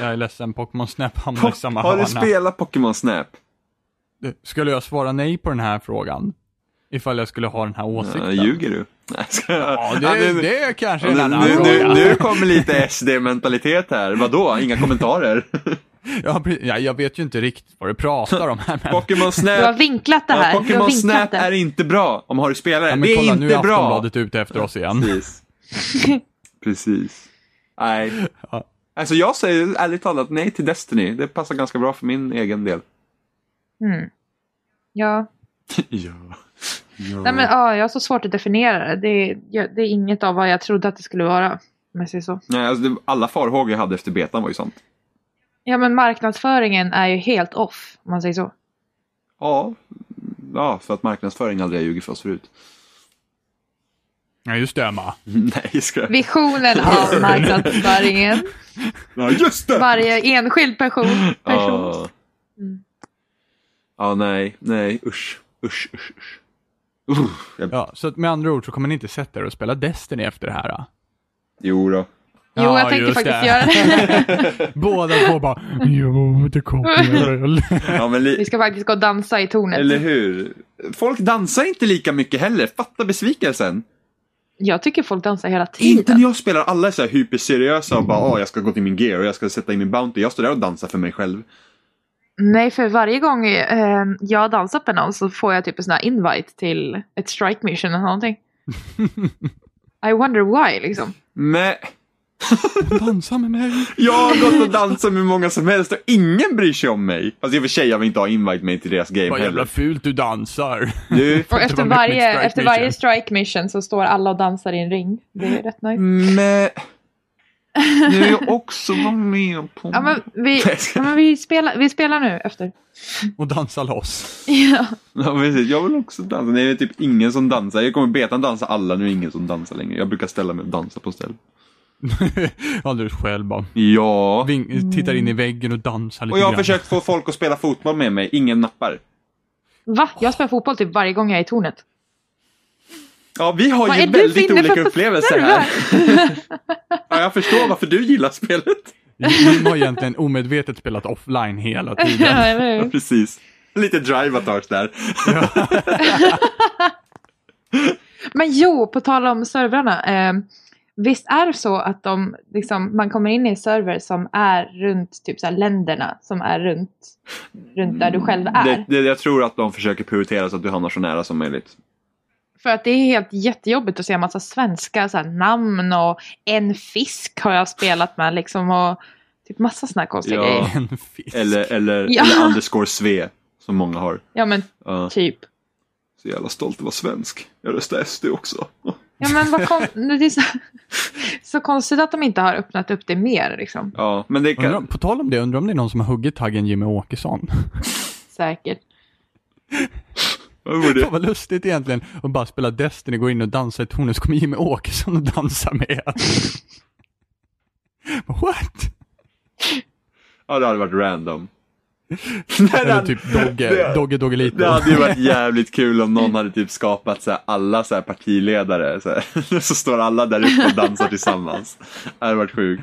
Jag är ledsen, Pokémon Snap hamnar i samma Har du hörna. spelat Pokémon Snap? Skulle jag svara nej på den här frågan? Ifall jag skulle ha den här åsikten? Ja, ljuger du? Nej, ska jag... Ja, Ja, det, nu- det är kanske Ja, en nu, annan nu, fråga. nu, nu kommer lite SD-mentalitet här. Vadå? Inga kommentarer? Ja, ja, jag vet ju inte riktigt vad du pratar om här, men... Pokémon Du har Snap, vinklat det ja, här. har Pokémon Snap det. är inte bra om har du spelat det. Ja, det är kolla, nu är inte bra. Aftonbladet ute efter oss igen. Precis. Precis. Nej. Ja. Alltså jag säger ärligt talat nej till Destiny. Det passar ganska bra för min egen del. Mm. Ja. ja. Ja. Nej, men, ja, jag har så svårt att definiera det. Det är, jag- det är inget av vad jag trodde att det skulle vara. Om jag säger så. Nej, alltså det, alla farhågor jag hade efter betan var ju sant. Ja, men marknadsföringen är ju helt off. Om man säger så. Ja. Ja, för att marknadsföring aldrig har ljugit för oss förut. Ja, just det, Emma. nej, ska. Visionen av marknadsföringen. Ja, just det! Varje enskild person. person. Ja. Mm. Ja, nej, nej, usch, usch, usch, usch. Uh, jag, Ja, så att med andra ord så kommer ni inte sätta er och spela Destiny efter det här. Då. Jo då. Jo, Ja, jag tänkte faktiskt det. göra det. Båda två bara, jo, det kommer. Ja, men li- Vi ska faktiskt gå och dansa i tornet. Eller hur? Folk dansar inte lika mycket heller. Fatta besvikelsen. Jag tycker folk dansar hela Inte när tiden. jag spelar. Alla är så här hyperseriösa och bara åh, jag ska gå till min gear och jag ska sätta in min bounty. Jag står där och dansar för mig själv. Nej, för varje gång eh, jag dansar med någon så får jag typ en sån här invite till ett strike mission eller någonting. I wonder why liksom. Men Dansa med mig. jag har gått och dansat med många som helst och ingen bryr sig om mig. Fast i och för sig, jag vill inte ha invite mig till deras game Vad jävla heller. fult du dansar. Du, Och efter varje, strike efter mission. varje strike mission så står alla och dansar i en ring. Det är rätt nice. men... Nu är jag också var med på... Ja men vi, ja, men vi, spelar, vi spelar nu efter. Och dansa loss. Ja. Ja, precis. Jag vill också dansa. Nej, det är typ ingen som dansar. Jag kommer betan dansa alla, nu är det ingen som dansar längre. Jag brukar ställa mig och dansa på ställ. Alldeles själv bara. Ja. Ving, tittar in i väggen och dansar lite Och jag har grann. försökt få folk att spela fotboll med mig, ingen nappar. Va? Jag spelar fotboll typ varje gång jag är i tornet. Ja, vi har Vad ju väldigt olika upplevelser här. ja, jag förstår varför du gillar spelet. Jim har egentligen omedvetet spelat offline hela ja, tiden. eller Ja, hur? precis. Lite drive-attack där. Men jo, på tal om servrarna. Eh, visst är det så att de, liksom, man kommer in i en server som är runt typ så här, länderna som är runt, runt där du själv är. Det, det, jag tror att de försöker prioritera så att du hamnar så nära som möjligt. För att det är helt jättejobbigt att se en massa svenska så här, namn och en fisk har jag spelat med liksom och typ massa såna här konstiga Ja. grejer. En fisk. Eller, eller, Ja. eller underscore sve, som många har. Ja men Ja, typ. så jävla stolt att vara svensk. Jag röstar SD också. Ja men vad kon- det är så, så konstigt att de inte har öppnat upp det mer liksom. Ja, men det Undrar, kan... på tal om det, undrar om det är någon som har huggit taggen Jimmy Åkesson. Säkert. Vad? Fan vad lustigt egentligen att bara spela Destiny, gå in och dansa i tornet, så kommer Jimmy Åkesson och dansa med. What? Ja, det hade varit random. Eller typ Dogge, det- Dogge Doggelito. Det hade ju varit jävligt kul om någon hade typ skapat så här, alla så här, partiledare. Så, här. så står alla där uppe och dansar tillsammans. Det hade varit sjukt.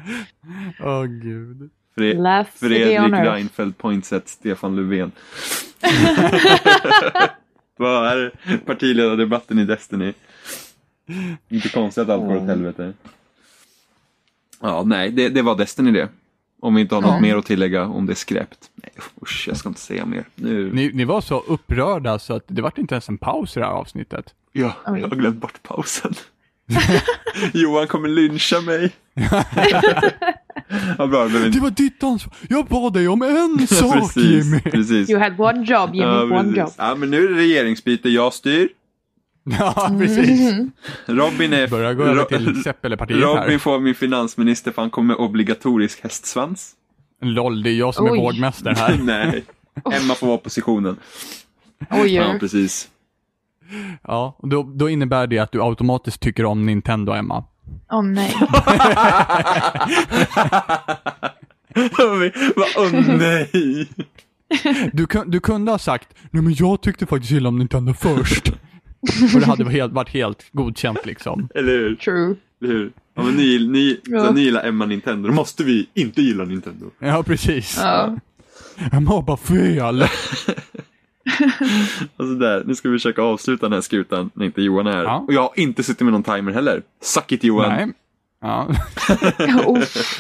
Åh gud. Fre Last Fredrik. Reinfeldt, Poinset, Stefan Löfven. Vad är partiledardebatten i Destiny? Inte konstigt att allt går åt helvete. Ja, nej, det, det var Destiny det. Om vi inte har något Ja. mer att tillägga om det är skräpt. Nej, usch, jag ska inte säga mer. Nu, Ni, ni var så upprörda så att det var inte ens en paus i det här avsnittet. ja, jag har glömt bort pausen. Johan kommer lyncha mig. ja, bra, men Det var ditt ansvar. Jag bad dig om en sak precis, Jimmy. precis. You had one job Jimmy, Ja, one precis. job. Ja, men nu är det regeringsbyte, jag styr. Ja, precis. Mhm. Robin är... Börjar gå över Ro- till Seppelepartiet Robin här. får min finansminister för han kommer med obligatorisk hästsvans. Loll, det är jag som Oj. är vårdmästare här. Nej, Emma får vara oppositionen. Oj, Ja, precis. Ja, och då, då innebär det att du automatiskt tycker om Nintendo, Emma. Åh nej. Va, Åh nej! Du, du kunde ha sagt, nej men jag tyckte faktiskt illa om Nintendo först. Och det hade varit helt, varit helt godkänt liksom. Eller hur? True. Eller hur? Ja, men ni, ni, Ja. ni gillar Emma Nintendo, då måste vi inte gilla Nintendo. Ja, precis. Ja. Emma har bara fel. Alltså där, nu ska vi försöka avsluta den här skutan när inte Johan är här. Ja. Och jag har inte suttit med någon timer heller. Suck it Johan! Nej. Ja,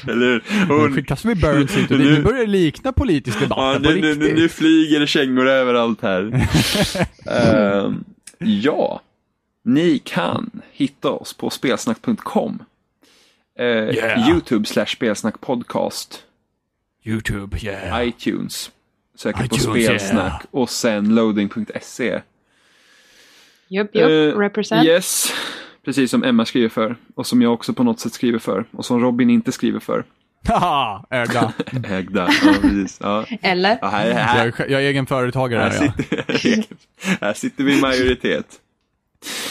Eller hur? nu Och, skickas vi Burns hit och det, Nu- nu börjar det likna politisk debatt ja, nu, nu, nu, nu flyger det kängor överallt här. Ehm, ja, ni kan hitta oss på spelsnack.com. Uh, Yeah. Youtube slash spelsnackpodcast. YouTube, yeah. iTunes. Söker på spelsnack yeah. och sen loading.se. Jupp, jupp. Eh, Represent. Yes, precis som Emma skriver för och som jag också på något sätt skriver för och som Robin inte skriver för. Haha, ägda. Ägda, ja precis. Ja. Eller? Ja, här, Jag här, är, jag är egen företagare här, här, ja. sitter, här sitter vi i majoritet.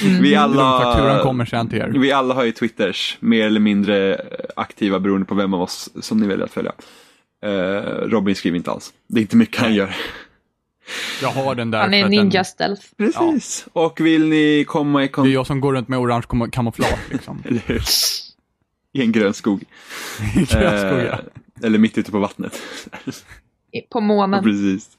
Mm. Vi alla, kommer sen till er. vi alla har ju Twitters, mer eller mindre aktiva beroende på vem av oss som ni väljer att följa. Eh, Robin skriver inte alls. Det är inte mycket han gör. Jag har den där Han är ninja den, stealth. Precis. Och vill ni komma i Det är kontakt... jag som går runt med orange kam- kamouflage liksom. Eller hur? I en grön skog. Grönskog, ja. Eh, eller mitt ute på vattnet. I- På månen. Precis.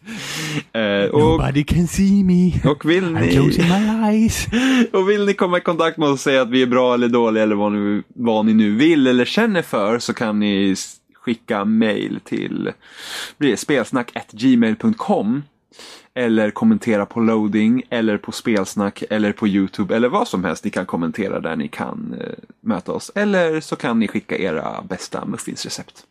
Eh, och, Nobody can see me. och, vill I'm closing ni, my eyes. och vill ni komma i kontakt med oss och säga att vi är bra eller dåliga eller vad ni, vad ni nu vill eller känner för så kan ni skicka mail till spelsnack.gmail.com eller kommentera på loading eller på spelsnack eller på Youtube eller vad som helst ni kan kommentera där ni kan eh, möta oss. Eller så kan ni skicka era bästa muffinsrecept.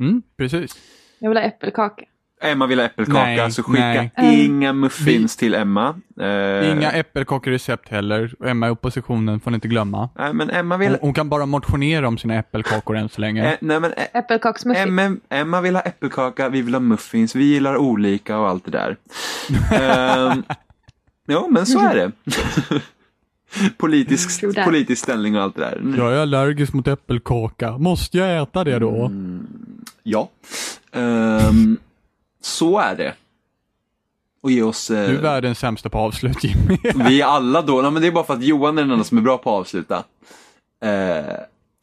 Mm, precis. Jag vill ha äppelkaka. Emma vill ha äppelkaka Nej, så skicka nej. inga muffins till Emma. Eh, Inga äppelkakorecept heller. Emma i oppositionen får ni inte glömma. Nej men Emma vill... Hon, hon kan bara motionera om sina äppelkakor än så länge. Eh, nej men eh, Äppelkaksmuffins. Emma, Emma vill ha äppelkaka, vi vill ha muffins, vi gillar olika och allt det där. Ehm, jo men så är det. politisk, politisk ställning och allt det där. Jag är allergisk mot äppelkaka. Måste jag äta det då? Mm. Ja. Ehm, så är det. Och ge oss... eh, Du är världens sämsta på avslut Jimmy. vi är alla då, nej, men det är bara för att Johan är den enda som är bra på att avsluta. Eh,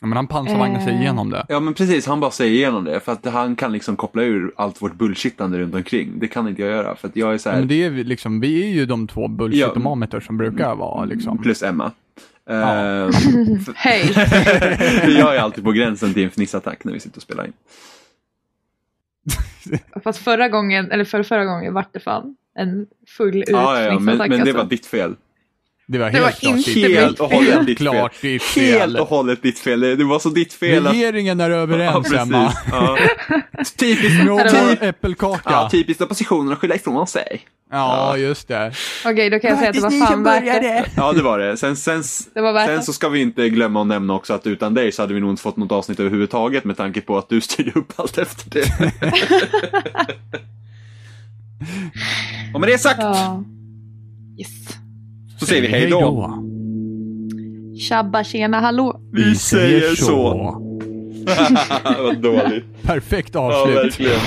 Ja, men han pansarvagnar sig Eh. igenom det. Ja men precis, han bara säger igenom det för att han kan liksom koppla ur allt vårt bullshittande runt omkring. Det kan inte jag göra för att jag är så här, Men det är vi liksom, vi är ju de två bullshitometer som brukar vara liksom. plus Emma. Ja. Ehm, Hej! jag är alltid på gränsen till en fnissattack när vi sitter och spelar in. Fast förra gången, eller för förra gången vart det fan en full Ja, ja, men, men det var alltså. ditt fel. Det var Det helt var klart fel. Helt och hållet Helt ditt fel. klart ditt Helt fel. och hållet ditt fel. Det var så ditt fel att... Regeringen är överens Emma. Ja. Typiskt, typ äppelkaka. ja, Ja, typiskt oppositionen att skylla ifrån sig. just det. Okej, då kan jag säga att det var fan värt det. Ja, det var det. Sen, sen, Det var sen så ska vi inte glömma att nämna också att utan dig så hade vi nog inte fått något avsnitt överhuvudtaget med tanke på att du styrde upp allt efter det. Och med det sagt Ja. Yes. Så säger vi hej då. Tjabba tjena hallå. Vi säger så. Vad dåligt. Perfekt Ja, avslut. verkligen.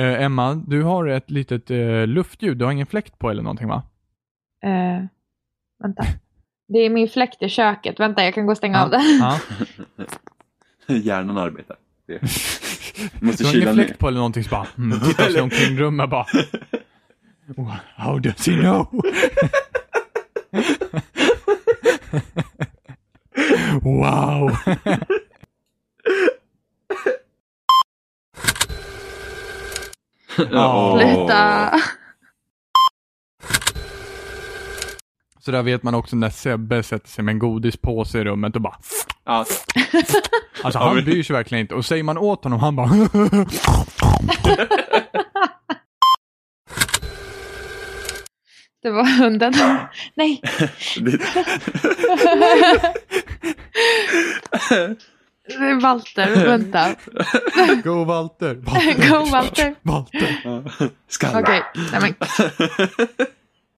Eh, Emma, du har ett litet eh, luftljud. Du har ingen fläkt på eller någonting va? Eh, vänta. Det är min fläkt i köket. Vänta, jag kan gå och stänga av den. Ja. Hjärnan arbetar. Det. Du Måste har kyla ingen ner. fläkt på eller någonting så bara mm, tittar sig omkring rummet bara. How does he know? wow. Åh. Sluta. Så där vet man också när Sebbe sätter sig med en godispåse i rummet och bara Ja, Alltså han bryr sig verkligen inte. Och säger man åt honom, han bara Det var hunden. Nej. det, Det är Walter. Vänta. Go Walter. Go Walter. Walter. Skalla. Okej. Nej men.